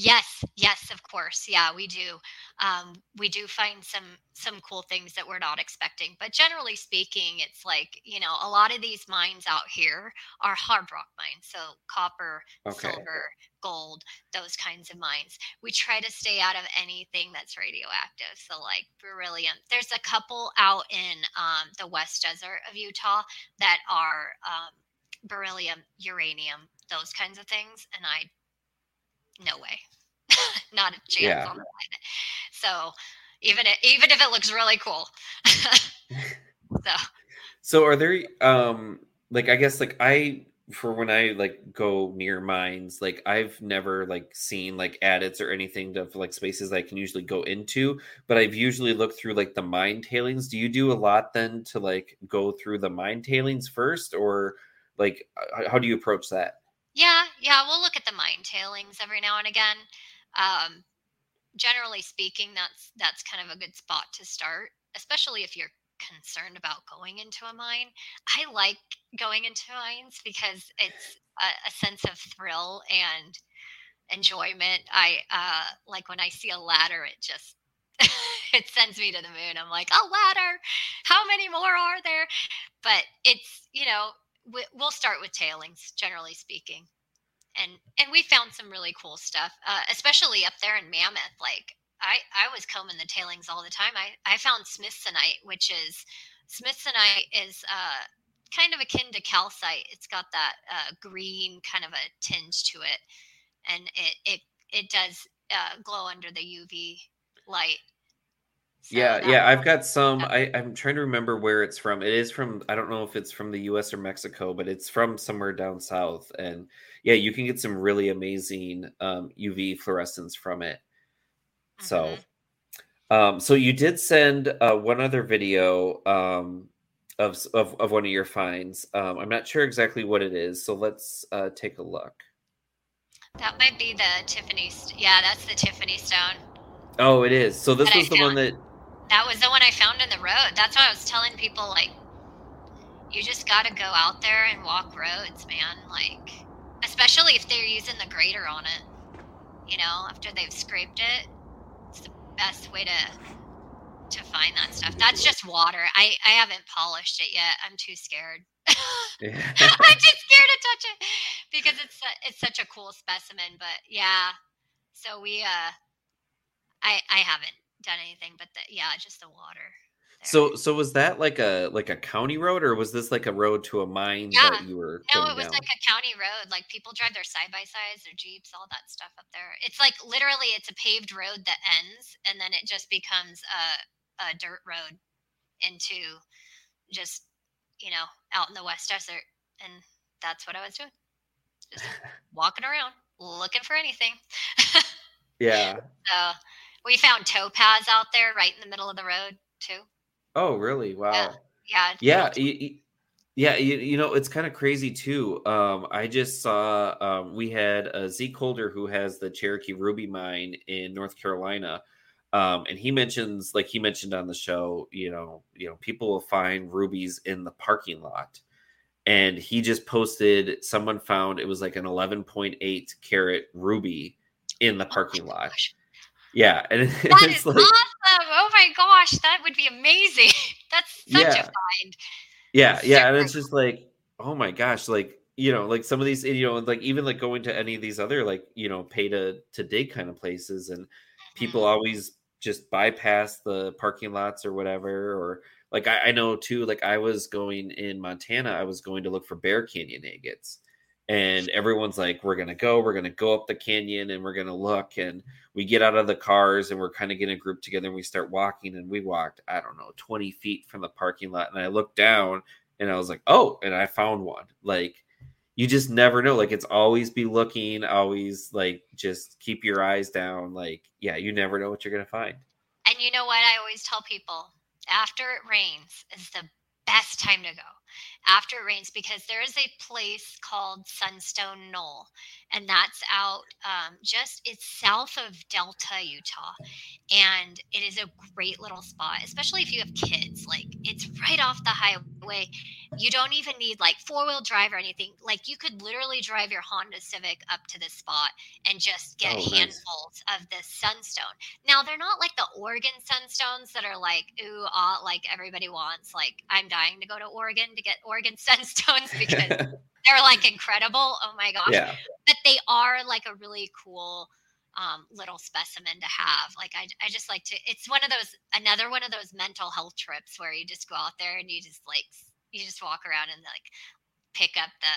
Yes, yes, of course. Yeah, we do. Um, we do find some some cool things that we're not expecting. But generally speaking, it's like you know a lot of these mines out here are hard rock mines, so copper, okay. silver, gold, those kinds of mines. We try to stay out of anything that's radioactive. So like beryllium. There's a couple out in um, the west desert of Utah that are um, beryllium, uranium, those kinds of things, and I no way, not a chance yeah. on the planet. So even if, even if it looks really cool, so so are there um like I guess like I for when I like go near mines, like I've never like seen like adits or anything of like spaces I can usually go into, but I've usually looked through like the mine tailings. Do you do a lot then to like go through the mine tailings first, or like how do you approach that? Yeah, yeah, we'll look at the mine tailings every now and again. Um, generally speaking, that's that's kind of a good spot to start, especially if you're concerned about going into a mine. I like going into mines because it's a, a sense of thrill and enjoyment. I uh, like when I see a ladder, it just it sends me to the moon. I'm like, a ladder. How many more are there? But it's you know we'll start with tailings, generally speaking, and and we found some really cool stuff, uh, especially up there in Mammoth. Like I I was combing the tailings all the time. I I found smithsonite, which is smithsonite is uh, kind of akin to calcite. It's got that uh, green kind of a tinge to it, and it it it does uh, glow under the UV light. So yeah, yeah, I've got some. I, I'm trying to remember where it's from. It is from. I don't know if it's from the U.S. or Mexico, but it's from somewhere down south. And yeah, you can get some really amazing um, UV fluorescence from it. Mm-hmm. So, um, so you did send uh, one other video um, of, of of one of your finds. Um, I'm not sure exactly what it is, so let's uh, take a look. That might be the Tiffany. Yeah, that's the Tiffany stone. Oh, it is. So this was the one that that was the one I found in the road. That's why I was telling people like you just got to go out there and walk roads, man. Like especially if they're using the grader on it. You know, after they've scraped it, it's the best way to to find that stuff. That's just water. I I haven't polished it yet. I'm too scared. Yeah. I'm too scared to touch it because it's it's such a cool specimen. But yeah, so we uh, I I haven't done anything, but the, yeah, just the water. So so was that like a like a county road or was this like a road to a mine yeah. that you were No, it was down? like a county road. Like people drive their side by sides, their Jeeps, all that stuff up there. It's like literally it's a paved road that ends and then it just becomes a a dirt road into just, you know, out in the West Desert. And that's what I was doing. Just walking around, looking for anything. yeah. So we found topaz out there right in the middle of the road too. Oh, really? Wow. Yeah. Yeah. yeah. yeah, you, you know, it's kind of crazy too. Um, I just saw um, we had a Zeke Holder who has the Cherokee Ruby mine in North Carolina. Um, and he mentions, like he mentioned on the show, you know, you know, people will find rubies in the parking lot. And he just posted someone found it was like an 11.8 carat ruby in the oh parking oh lot. Gosh. Yeah, and it, that is like, awesome. Oh my gosh, that would be amazing. That's such yeah. a find. Yeah, yeah, and it's just like, oh my gosh, like you know, like some of these, you know, like even like going to any of these other like you know pay to to dig kind of places, and people mm-hmm. always just bypass the parking lots or whatever, or like I, I know too. Like I was going in Montana, I was going to look for Bear Canyon agates and everyone's like we're gonna go we're gonna go up the canyon and we're gonna look and we get out of the cars and we're kind of getting a group together and we start walking and we walked i don't know 20 feet from the parking lot and i looked down and i was like oh and i found one like you just never know. Like it's always be looking, always like just keep your eyes down. Like, yeah, you never know what you're gonna find. And you know what I always tell people? After it rains is the best time to go after it rains because there is a place called Sunstone Knoll, and that's out um, just it's south of Delta, Utah, and it is a great little spot, especially if you have kids. Like it's right off the highway. You don't even need like four wheel drive or anything. Like you could literally drive your Honda Civic up to this spot and just get oh, handfuls nice. of this sunstone. Now they're not like the Oregon sunstones that are like ooh ah like everybody wants. Like I'm dying to go to Oregon to get Oregon sunstones because they're like incredible. Oh my gosh. Yeah. But they are like a really cool um, little specimen to have. Like I, I just like to. It's one of those another one of those mental health trips where you just go out there and you just like you just walk around and like pick up the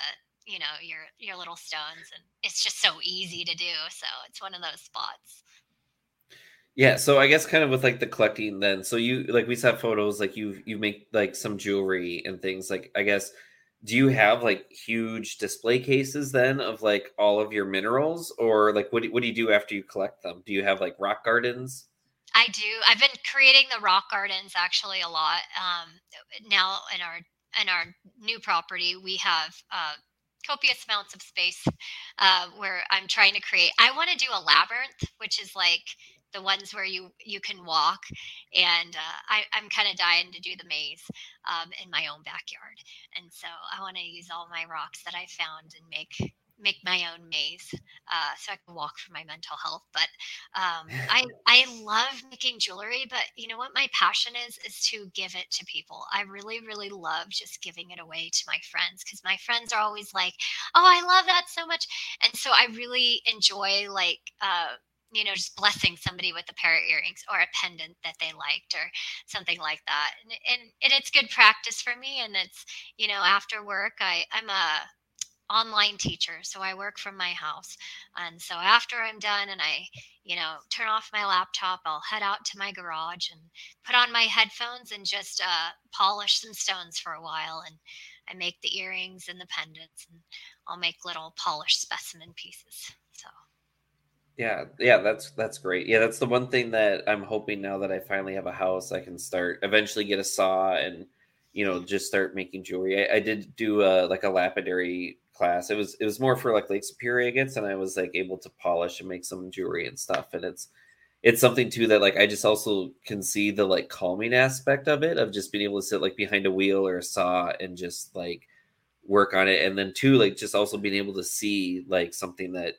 you know your your little stones and it's just so easy to do. So it's one of those spots. Yeah, so I guess kind of with like the collecting then. So you like we saw photos like you you make like some jewelry and things like I guess do you have like huge display cases then of like all of your minerals or like what do, what do you do after you collect them? Do you have like rock gardens? I do. I've been creating the rock gardens actually a lot. Um, now in our in our new property, we have uh, copious amounts of space uh, where I'm trying to create. I want to do a labyrinth, which is like the ones where you you can walk and uh, I, i'm kind of dying to do the maze um, in my own backyard. And so i want to use all my rocks that i found and make make my own maze uh, so i can walk for my mental health. But um, i i love making jewelry but you know what my passion is is to give it to people. I really really love just giving it away to my friends because my friends are always like oh i love that so much. And so i really enjoy like uh, you know, just blessing somebody with a pair of earrings or a pendant that they liked or something like that. And, and, and it's good practice for me. And it's, you know, after work, I, I'm a online teacher. So I work from my house. And so after I'm done and I, you know, turn off my laptop, I'll head out to my garage and put on my headphones and just uh, polish some stones for a while. And I make the earrings and the pendants and I'll make little polished specimen pieces. Yeah, yeah, that's that's great. Yeah, that's the one thing that I'm hoping now that I finally have a house, I can start eventually get a saw and you know just start making jewelry. I, I did do a like a lapidary class. It was it was more for like Lake Superior agates, and I was like able to polish and make some jewelry and stuff. And it's it's something too that like I just also can see the like calming aspect of it of just being able to sit like behind a wheel or a saw and just like work on it and then too like just also being able to see like something that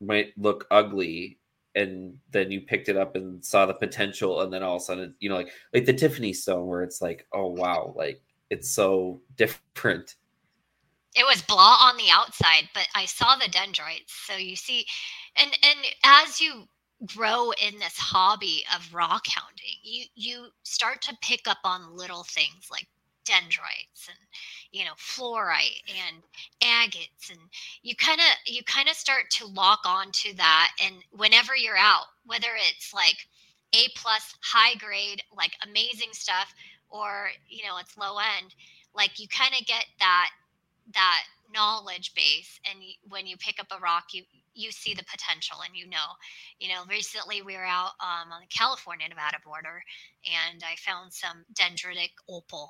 might look ugly and then you picked it up and saw the potential and then all of a sudden you know like like the tiffany stone where it's like oh wow like it's so different. It was blah on the outside but i saw the dendrites. So you see and and as you grow in this hobby of rock hounding you you start to pick up on little things like dendrites and you know fluorite and agates and you kind of you kind of start to lock on to that and whenever you're out whether it's like a plus high grade like amazing stuff or you know it's low end like you kind of get that that knowledge base and when you pick up a rock you you see the potential and you know you know recently we were out um, on the california nevada border and i found some dendritic opal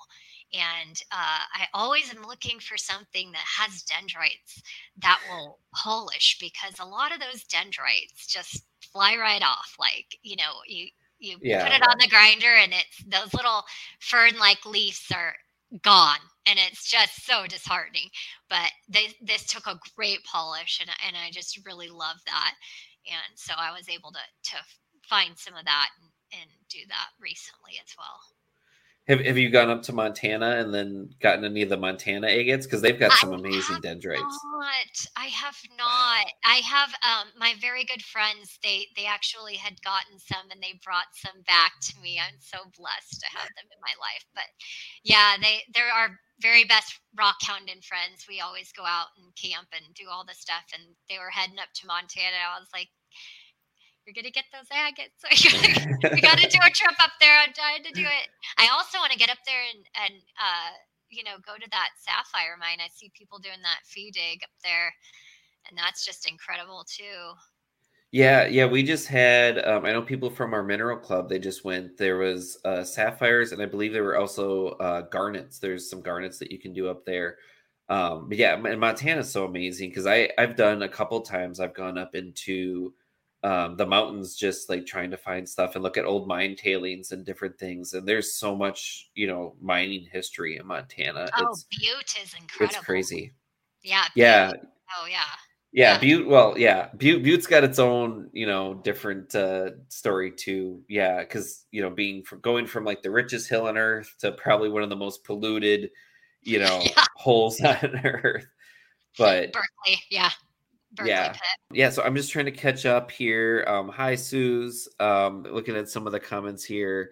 and uh, i always am looking for something that has dendrites that will polish because a lot of those dendrites just fly right off like you know you you yeah. put it on the grinder and it's those little fern like leaves are gone and it's just so disheartening but they, this took a great polish and, and i just really love that and so i was able to to find some of that and, and do that recently as well have, have you gone up to Montana and then gotten any of the Montana agates? Because they've got some I amazing dendrites. Not. I have not. I have um, my very good friends. They they actually had gotten some and they brought some back to me. I'm so blessed to have them in my life. But yeah, they they're our very best rock hounding friends. We always go out and camp and do all the stuff. And they were heading up to Montana. I was like, you're gonna get those agates. we got to do a trip up there. I'm dying to do it. I also want to get up there and and uh, you know, go to that sapphire mine. I see people doing that fee dig up there, and that's just incredible too. Yeah, yeah, we just had. Um, I know people from our mineral club. They just went. There was uh, sapphires, and I believe there were also uh, garnets. There's some garnets that you can do up there. Um, but yeah, and Montana's so amazing because I I've done a couple times. I've gone up into um, the mountains just like trying to find stuff and look at old mine tailings and different things. And there's so much you know mining history in Montana. Oh, it's, Butte is incredible. It's crazy. Yeah. Yeah. Oh yeah. Yeah, yeah, Butte. Well, yeah, Butte. Butte's got its own, you know, different uh, story too. Yeah, because you know, being from going from like the richest hill on earth to probably one of the most polluted, you know, yeah. holes on earth. But Berkeley, yeah, Yeah, pit. yeah. So I'm just trying to catch up here. Um, hi, Suze. Um, looking at some of the comments here.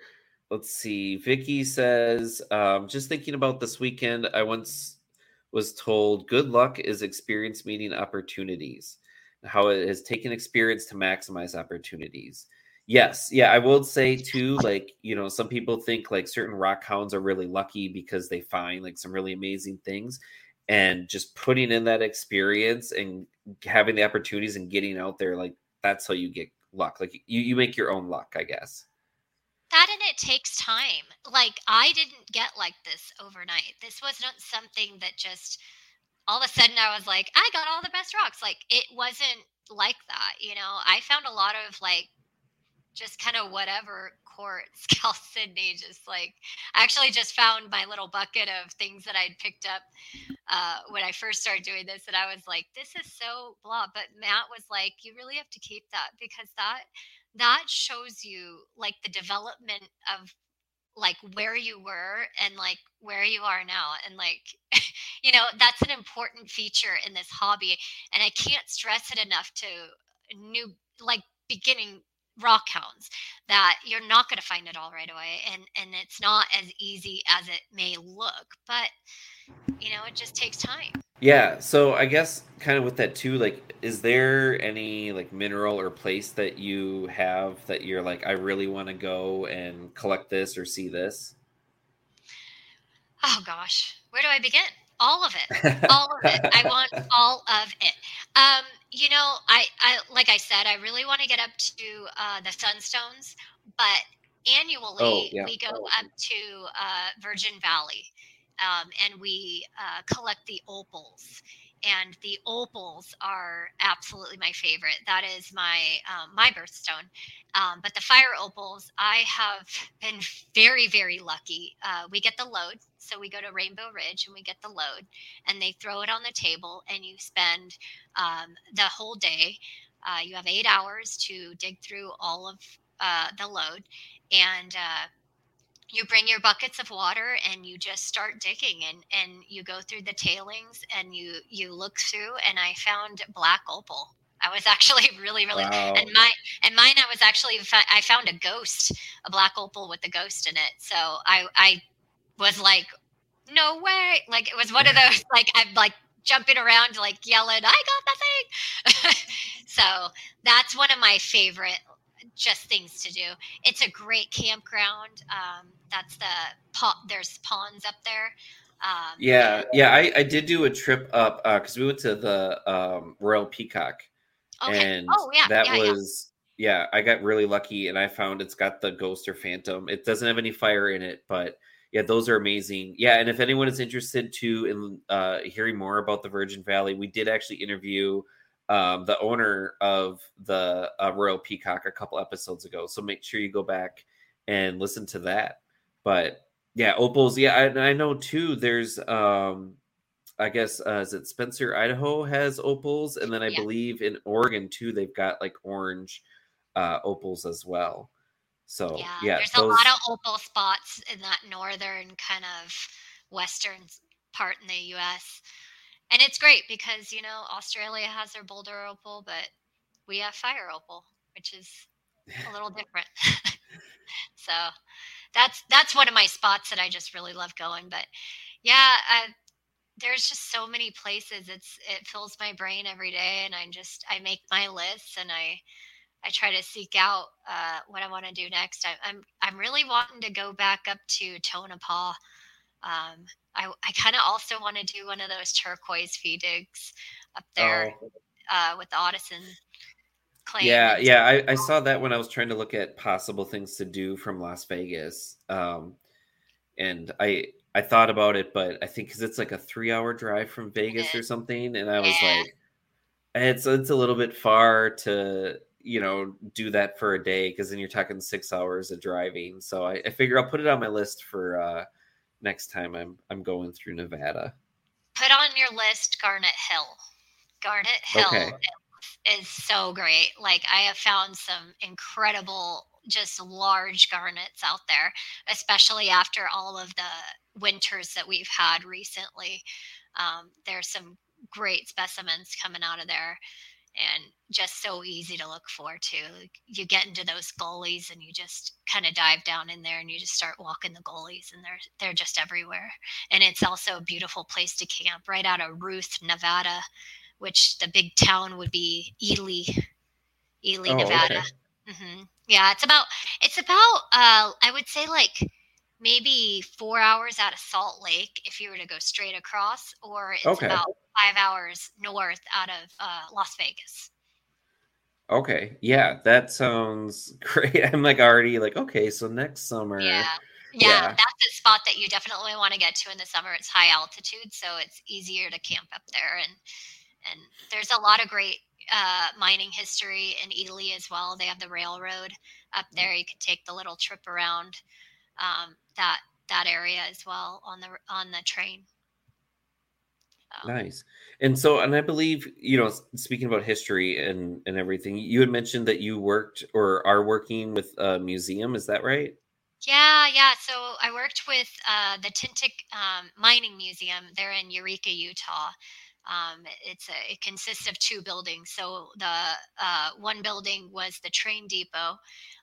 Let's see. Vicky says, um, just thinking about this weekend. I once was told good luck is experience meeting opportunities, how it has taken experience to maximize opportunities. Yes, yeah, I will say too, like, you know, some people think like certain rock hounds are really lucky because they find like some really amazing things. And just putting in that experience and having the opportunities and getting out there, like that's how you get luck. Like you, you make your own luck, I guess that and it takes time. Like I didn't get like this overnight. This was not something that just all of a sudden I was like, I got all the best rocks. Like it wasn't like that, you know. I found a lot of like just kind of whatever quartz, chalcedony, just like I actually just found my little bucket of things that I'd picked up uh, when I first started doing this, and I was like, "This is so blah." But Matt was like, "You really have to keep that because that that shows you like the development of like where you were and like where you are now and like you know that's an important feature in this hobby and i can't stress it enough to new like beginning rock hounds that you're not going to find it all right away and and it's not as easy as it may look but you know it just takes time. Yeah so i guess kind of with that too like is there any like mineral or place that you have that you're like i really want to go and collect this or see this oh gosh. Where do i begin? All of it. All of it. I want all of it. Um you know i i like i said i really want to get up to uh the sunstones but annually oh, yeah. we go up to uh virgin valley um, and we uh, collect the opals. And the opals are absolutely my favorite. That is my um, my birthstone. Um, but the fire opals, I have been very very lucky. Uh, we get the load, so we go to Rainbow Ridge and we get the load, and they throw it on the table, and you spend um, the whole day. Uh, you have eight hours to dig through all of uh, the load, and uh, you bring your buckets of water and you just start digging and and you go through the tailings and you you look through and i found black opal. I was actually really really wow. and my and mine i was actually i found a ghost a black opal with a ghost in it. So i i was like no way. Like it was one of those like i'm like jumping around like yelling i got the thing so that's one of my favorite just things to do. It's a great campground. Um, that's the pot. There's ponds up there. Um, yeah, yeah. I, I did do a trip up uh because uh, we went to the um, Royal Peacock, okay. and oh, yeah, that yeah, was yeah. yeah. I got really lucky, and I found it's got the Ghost or Phantom. It doesn't have any fire in it, but yeah, those are amazing. Yeah, and if anyone is interested to in uh, hearing more about the Virgin Valley, we did actually interview um, the owner of the uh, Royal Peacock a couple episodes ago. So make sure you go back and listen to that. But yeah, opals. Yeah, I, I know too. There's, um, I guess, uh, is it Spencer, Idaho has opals, and then I yeah. believe in Oregon too, they've got like orange uh, opals as well. So yeah, yeah there's those... a lot of opal spots in that northern kind of western part in the U.S and it's great because you know Australia has their boulder opal, but we have fire opal, which is a little different. so that's that's one of my spots that I just really love going. But yeah, I, there's just so many places. It's it fills my brain every day, and I just I make my lists and I I try to seek out uh, what I want to do next. I, I'm I'm really wanting to go back up to Tonopah Um, I, I kind of also want to do one of those turquoise fee digs up there Oh. uh, with the Otteson claim. Yeah, yeah, I, I saw that when I was trying to look at possible things to do from Las Vegas. Um, and I I thought about it, but I think because it's like a three hour drive from Vegas or something, and I was Yeah. like, it's it's a little bit far to you know do that for a day because then you're talking six hours of driving. So I, I figure I'll put it on my list for uh, next time I'm I'm going through Nevada. Put on your list Garnet Hill. Garnet Hill Okay. is so great. Like I have found some incredible, just large garnets out there, especially after all of the winters that we've had recently. Um, there's some great specimens coming out of there and just so easy to look for too. You get into those gullies and you just kind of dive down in there and you just start walking the gullies and they're they're just everywhere. And it's also a beautiful place to camp right out of Ruth, Nevada, which the big town would be Ely, Ely, Oh, Nevada. okay. hmm Yeah, it's about it's about uh, I would say like maybe four hours out of Salt Lake if you were to go straight across, or it's Okay. about five hours north out of uh, Las Vegas. Okay, yeah, that sounds great. I'm like already like okay, so next summer. Yeah. Yeah, Yeah. that's a spot that you definitely want to get to in the summer. It's high altitude, so it's easier to camp up there, and and there's a lot of great uh, mining history in Ely as well. They have the railroad up there. You can take the little trip around um, that that area as well on the on the train. So, Nice. And so, and I believe, you know, speaking about history and and everything, you had mentioned that you worked or are working with a museum. Is that right? Yeah, yeah. So I worked with uh, the Tintic um, Mining Museum. They're in Eureka, Utah. Um, it's a, it consists of two buildings. So the uh, one building was the train depot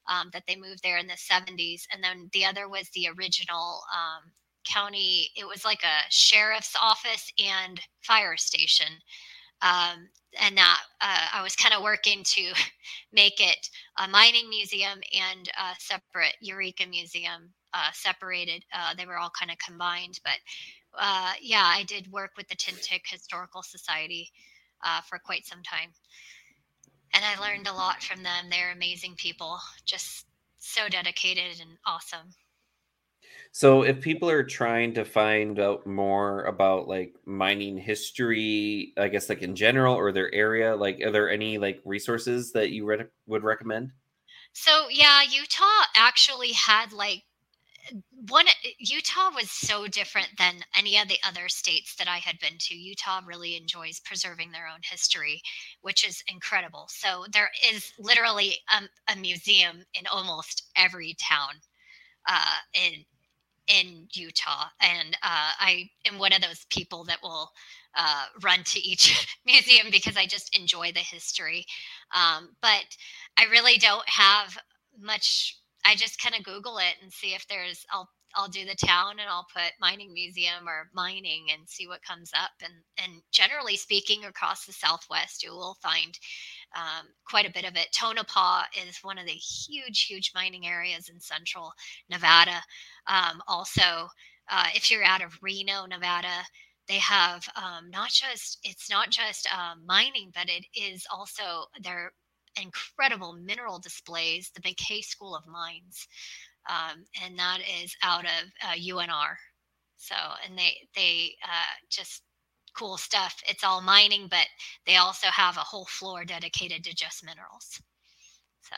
um, that they moved there in the 70s, and then the other was the original um, county. It was like a sheriff's office and fire station. Um, and that uh, I was kind of working to make it a mining museum and a separate Eureka museum, uh, separated. Uh, they were all kind of combined, but uh, yeah, I did work with the Tintic Historical Society uh, for quite some time, and I learned a lot from them. They're amazing people, just so dedicated and awesome. So, if people are trying to find out more about like mining history, I guess like in general or their area, like are there any like resources that you re- would recommend? So yeah, Utah actually had like one Utah was so different than any of the other states that I had been to. Utah really enjoys preserving their own history, which is incredible. So there is literally um, a museum in almost every town uh, in in Utah, and uh, I am one of those people that will uh, run to each museum because I just enjoy the history. Um, but I really don't have much. I just kind of Google it and see if there's. I'll I'll do the town and I'll put mining museum or mining and see what comes up. And and generally speaking, across the Southwest, you will find um, quite a bit of it. Tonopah is one of the huge, huge mining areas in central Nevada. Um, also, uh, if you're out of Reno, Nevada, they have um, not just it's not just um, mining, but it is also their incredible mineral displays. The Mackay School of Mines, um, and that is out of uh, UNR. So, and they they uh, just cool stuff. It's all mining, but they also have a whole floor dedicated to just minerals. So,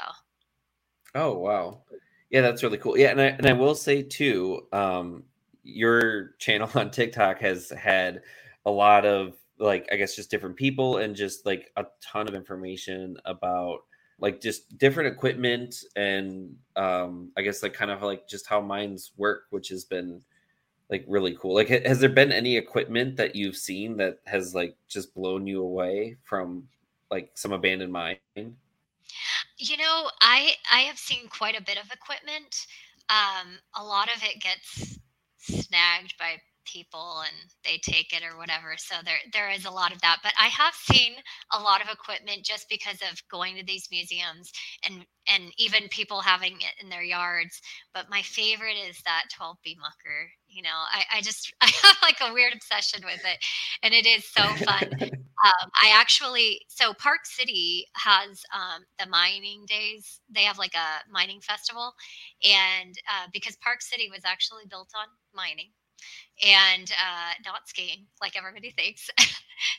Oh wow, yeah, that's really cool. Yeah, and I and I will say too, um, your channel on TikTok has had a lot of like I guess just different people and just like a ton of information about like just different equipment and um I guess like kind of like just how mines work, which has been like really cool. Like, has there been any equipment that you've seen that has like just blown you away from like some abandoned mine? you know, I I have seen quite a bit of equipment. Um, a lot of it gets snagged by people and they take it or whatever. So there there is a lot of that. But I have seen a lot of equipment just because of going to these museums and and even people having it in their yards. But my favorite is that 12B mucker. You know, I, I just I have like a weird obsession with it, and it is so fun. um, I actually so Park City has um, the mining days. They have like a mining festival, and uh, because Park City was actually built on mining and uh, not skiing like everybody thinks.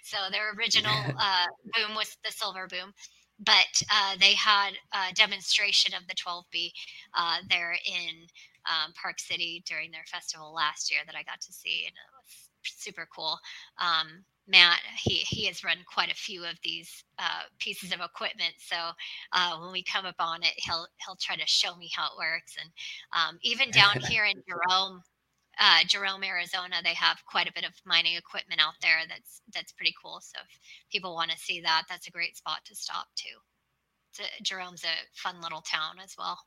so their original uh, boom was the silver boom, but uh, they had a demonstration of the 12B uh, there in um, Park City during their festival last year that I got to see, and it was super cool. Um, Matt, he he has run quite a few of these uh, pieces of equipment. So uh, when we come up on it, he'll he'll try to show me how it works. And um, even down here in Jerome, uh, Jerome, Arizona, they have quite a bit of mining equipment out there. That's that's pretty cool. So if people want to see that, that's a great spot to stop too. A, Jerome's a fun little town as well.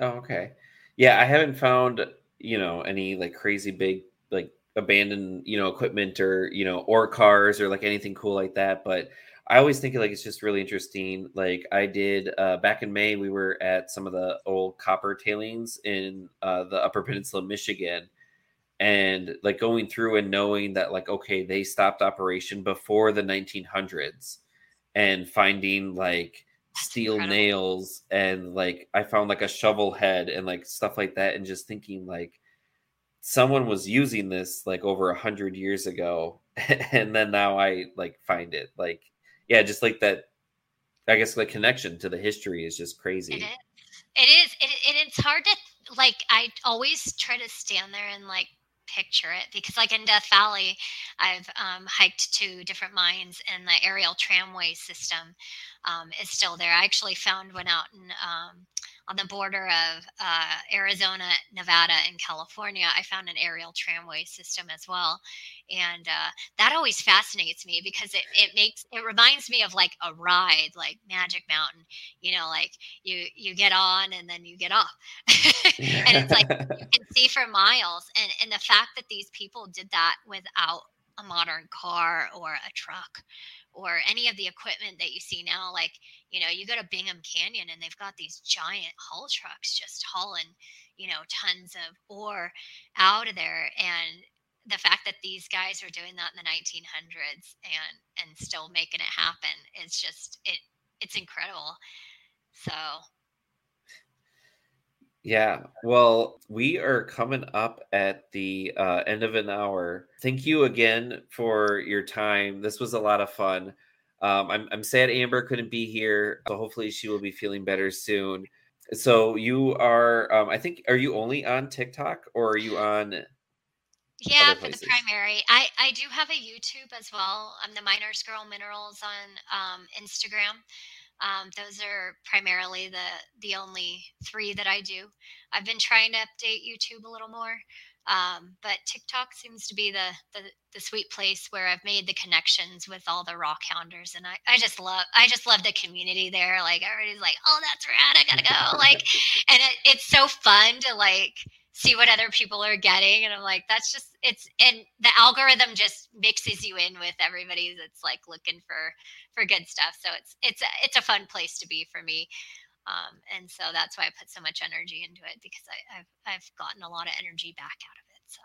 Oh, okay. Yeah, I haven't found you know any like crazy big like abandoned you know equipment or you know or cars or like anything cool like that, but I always think like it's just really interesting. Like I did uh, back in May, we were at some of the old copper tailings in uh, the Upper Peninsula, Michigan, and like going through and knowing that like okay, they stopped operation before the 1900s, and finding like steel incredible. nails and like I found like a shovel head and like stuff like that, and just thinking like someone was using this like over a hundred years ago and then now i like find it like yeah, just like that. I guess the connection to the history is just crazy. It is. It is. It, it, it's hard to like. I always try to stand there and like picture it because like in death valley i've um, hiked to different mines and the aerial tramway system um, is still there i actually found one out in um, on the border of uh, Arizona, Nevada, and California, I found an aerial tramway system as well, and uh, that always fascinates me because it it makes it reminds me of like a ride, like Magic Mountain. You know, like you you get on and then you get off, and it's like you can see for miles. And and the fact that these people did that without a modern car or a truck or any of the equipment that you see now like you know you go to bingham canyon and they've got these giant haul trucks just hauling you know tons of ore out of there. And the fact that these guys were doing that in the 1900s and and still making it happen is just it it's incredible. So yeah. Well, we are coming up at the uh, end of an hour. Thank you again for your time. This was a lot of fun. Um, I'm, I'm sad Amber couldn't be here, so hopefully she will be feeling better soon. So you are, um, I think, are you only on TikTok or are you on? Yeah, for the primary. I I do have a YouTube as well. I'm the Miners Girl Minerals on um, Instagram. Um, those are primarily the the only three that I do. I've been trying to update YouTube a little more, um, but TikTok seems to be the, the, the sweet place where I've made the connections with all the rock hounders, and I, I just love I just love the community there. Like everybody's like, oh, that's rad, I gotta go. like, and it, it's so fun to like see what other people are getting and i'm like that's just it's and the algorithm just mixes you in with everybody that's like looking for for good stuff. So it's it's a, it's a fun place to be for me. Um, and so that's why i put so much energy into it because I, i've i've gotten a lot of energy back out of it so.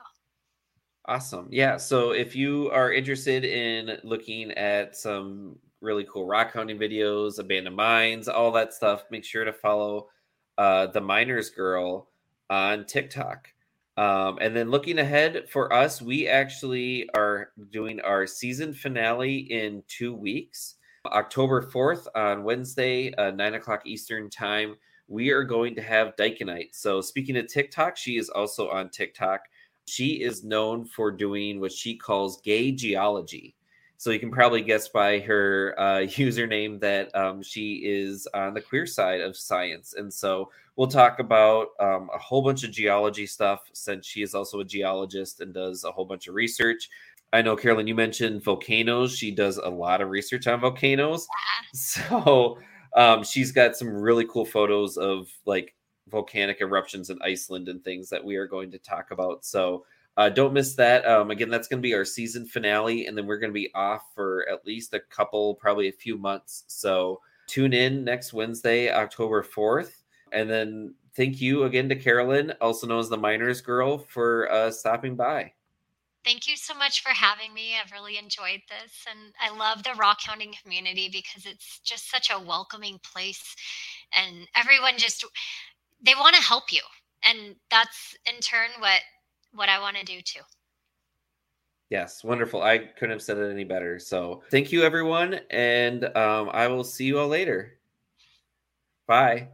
Awesome. Yeah so if you are interested in looking at some really cool rock hunting videos abandoned mines all that stuff make sure to follow uh, the miners girl on TikTok. Um, and then looking ahead for us, we actually are doing our season finale in two weeks. October 4th on Wednesday, uh, 9 o'clock Eastern Time, we are going to have Dykenite. So, speaking of TikTok, she is also on TikTok. She is known for doing what she calls gay geology. So you can probably guess by her uh, username that um, she is on the queer side of science. And so we'll talk about um, a whole bunch of geology stuff since she is also a geologist and does a whole bunch of research. I know, Carolyn, you mentioned volcanoes. She does a lot of research on volcanoes. So um, she's got some really cool photos of like volcanic eruptions in Iceland and things that we are going to talk about. So uh, don't miss that. Um, again, that's going to be our season finale, and then we're going to be off for at least a couple, probably a few months. So tune in next Wednesday, October 4th. And then thank you again to Carolyn, also known as the Miners Girl, for uh, stopping by. Thank you so much for having me. I've really enjoyed this. And I love the rock hounding community because it's just such a welcoming place. And everyone just, they want to help you. And that's in turn what what I want to do too. Yes, wonderful. I couldn't have said it any better. So thank you, everyone. And um, I will see you all later. Bye.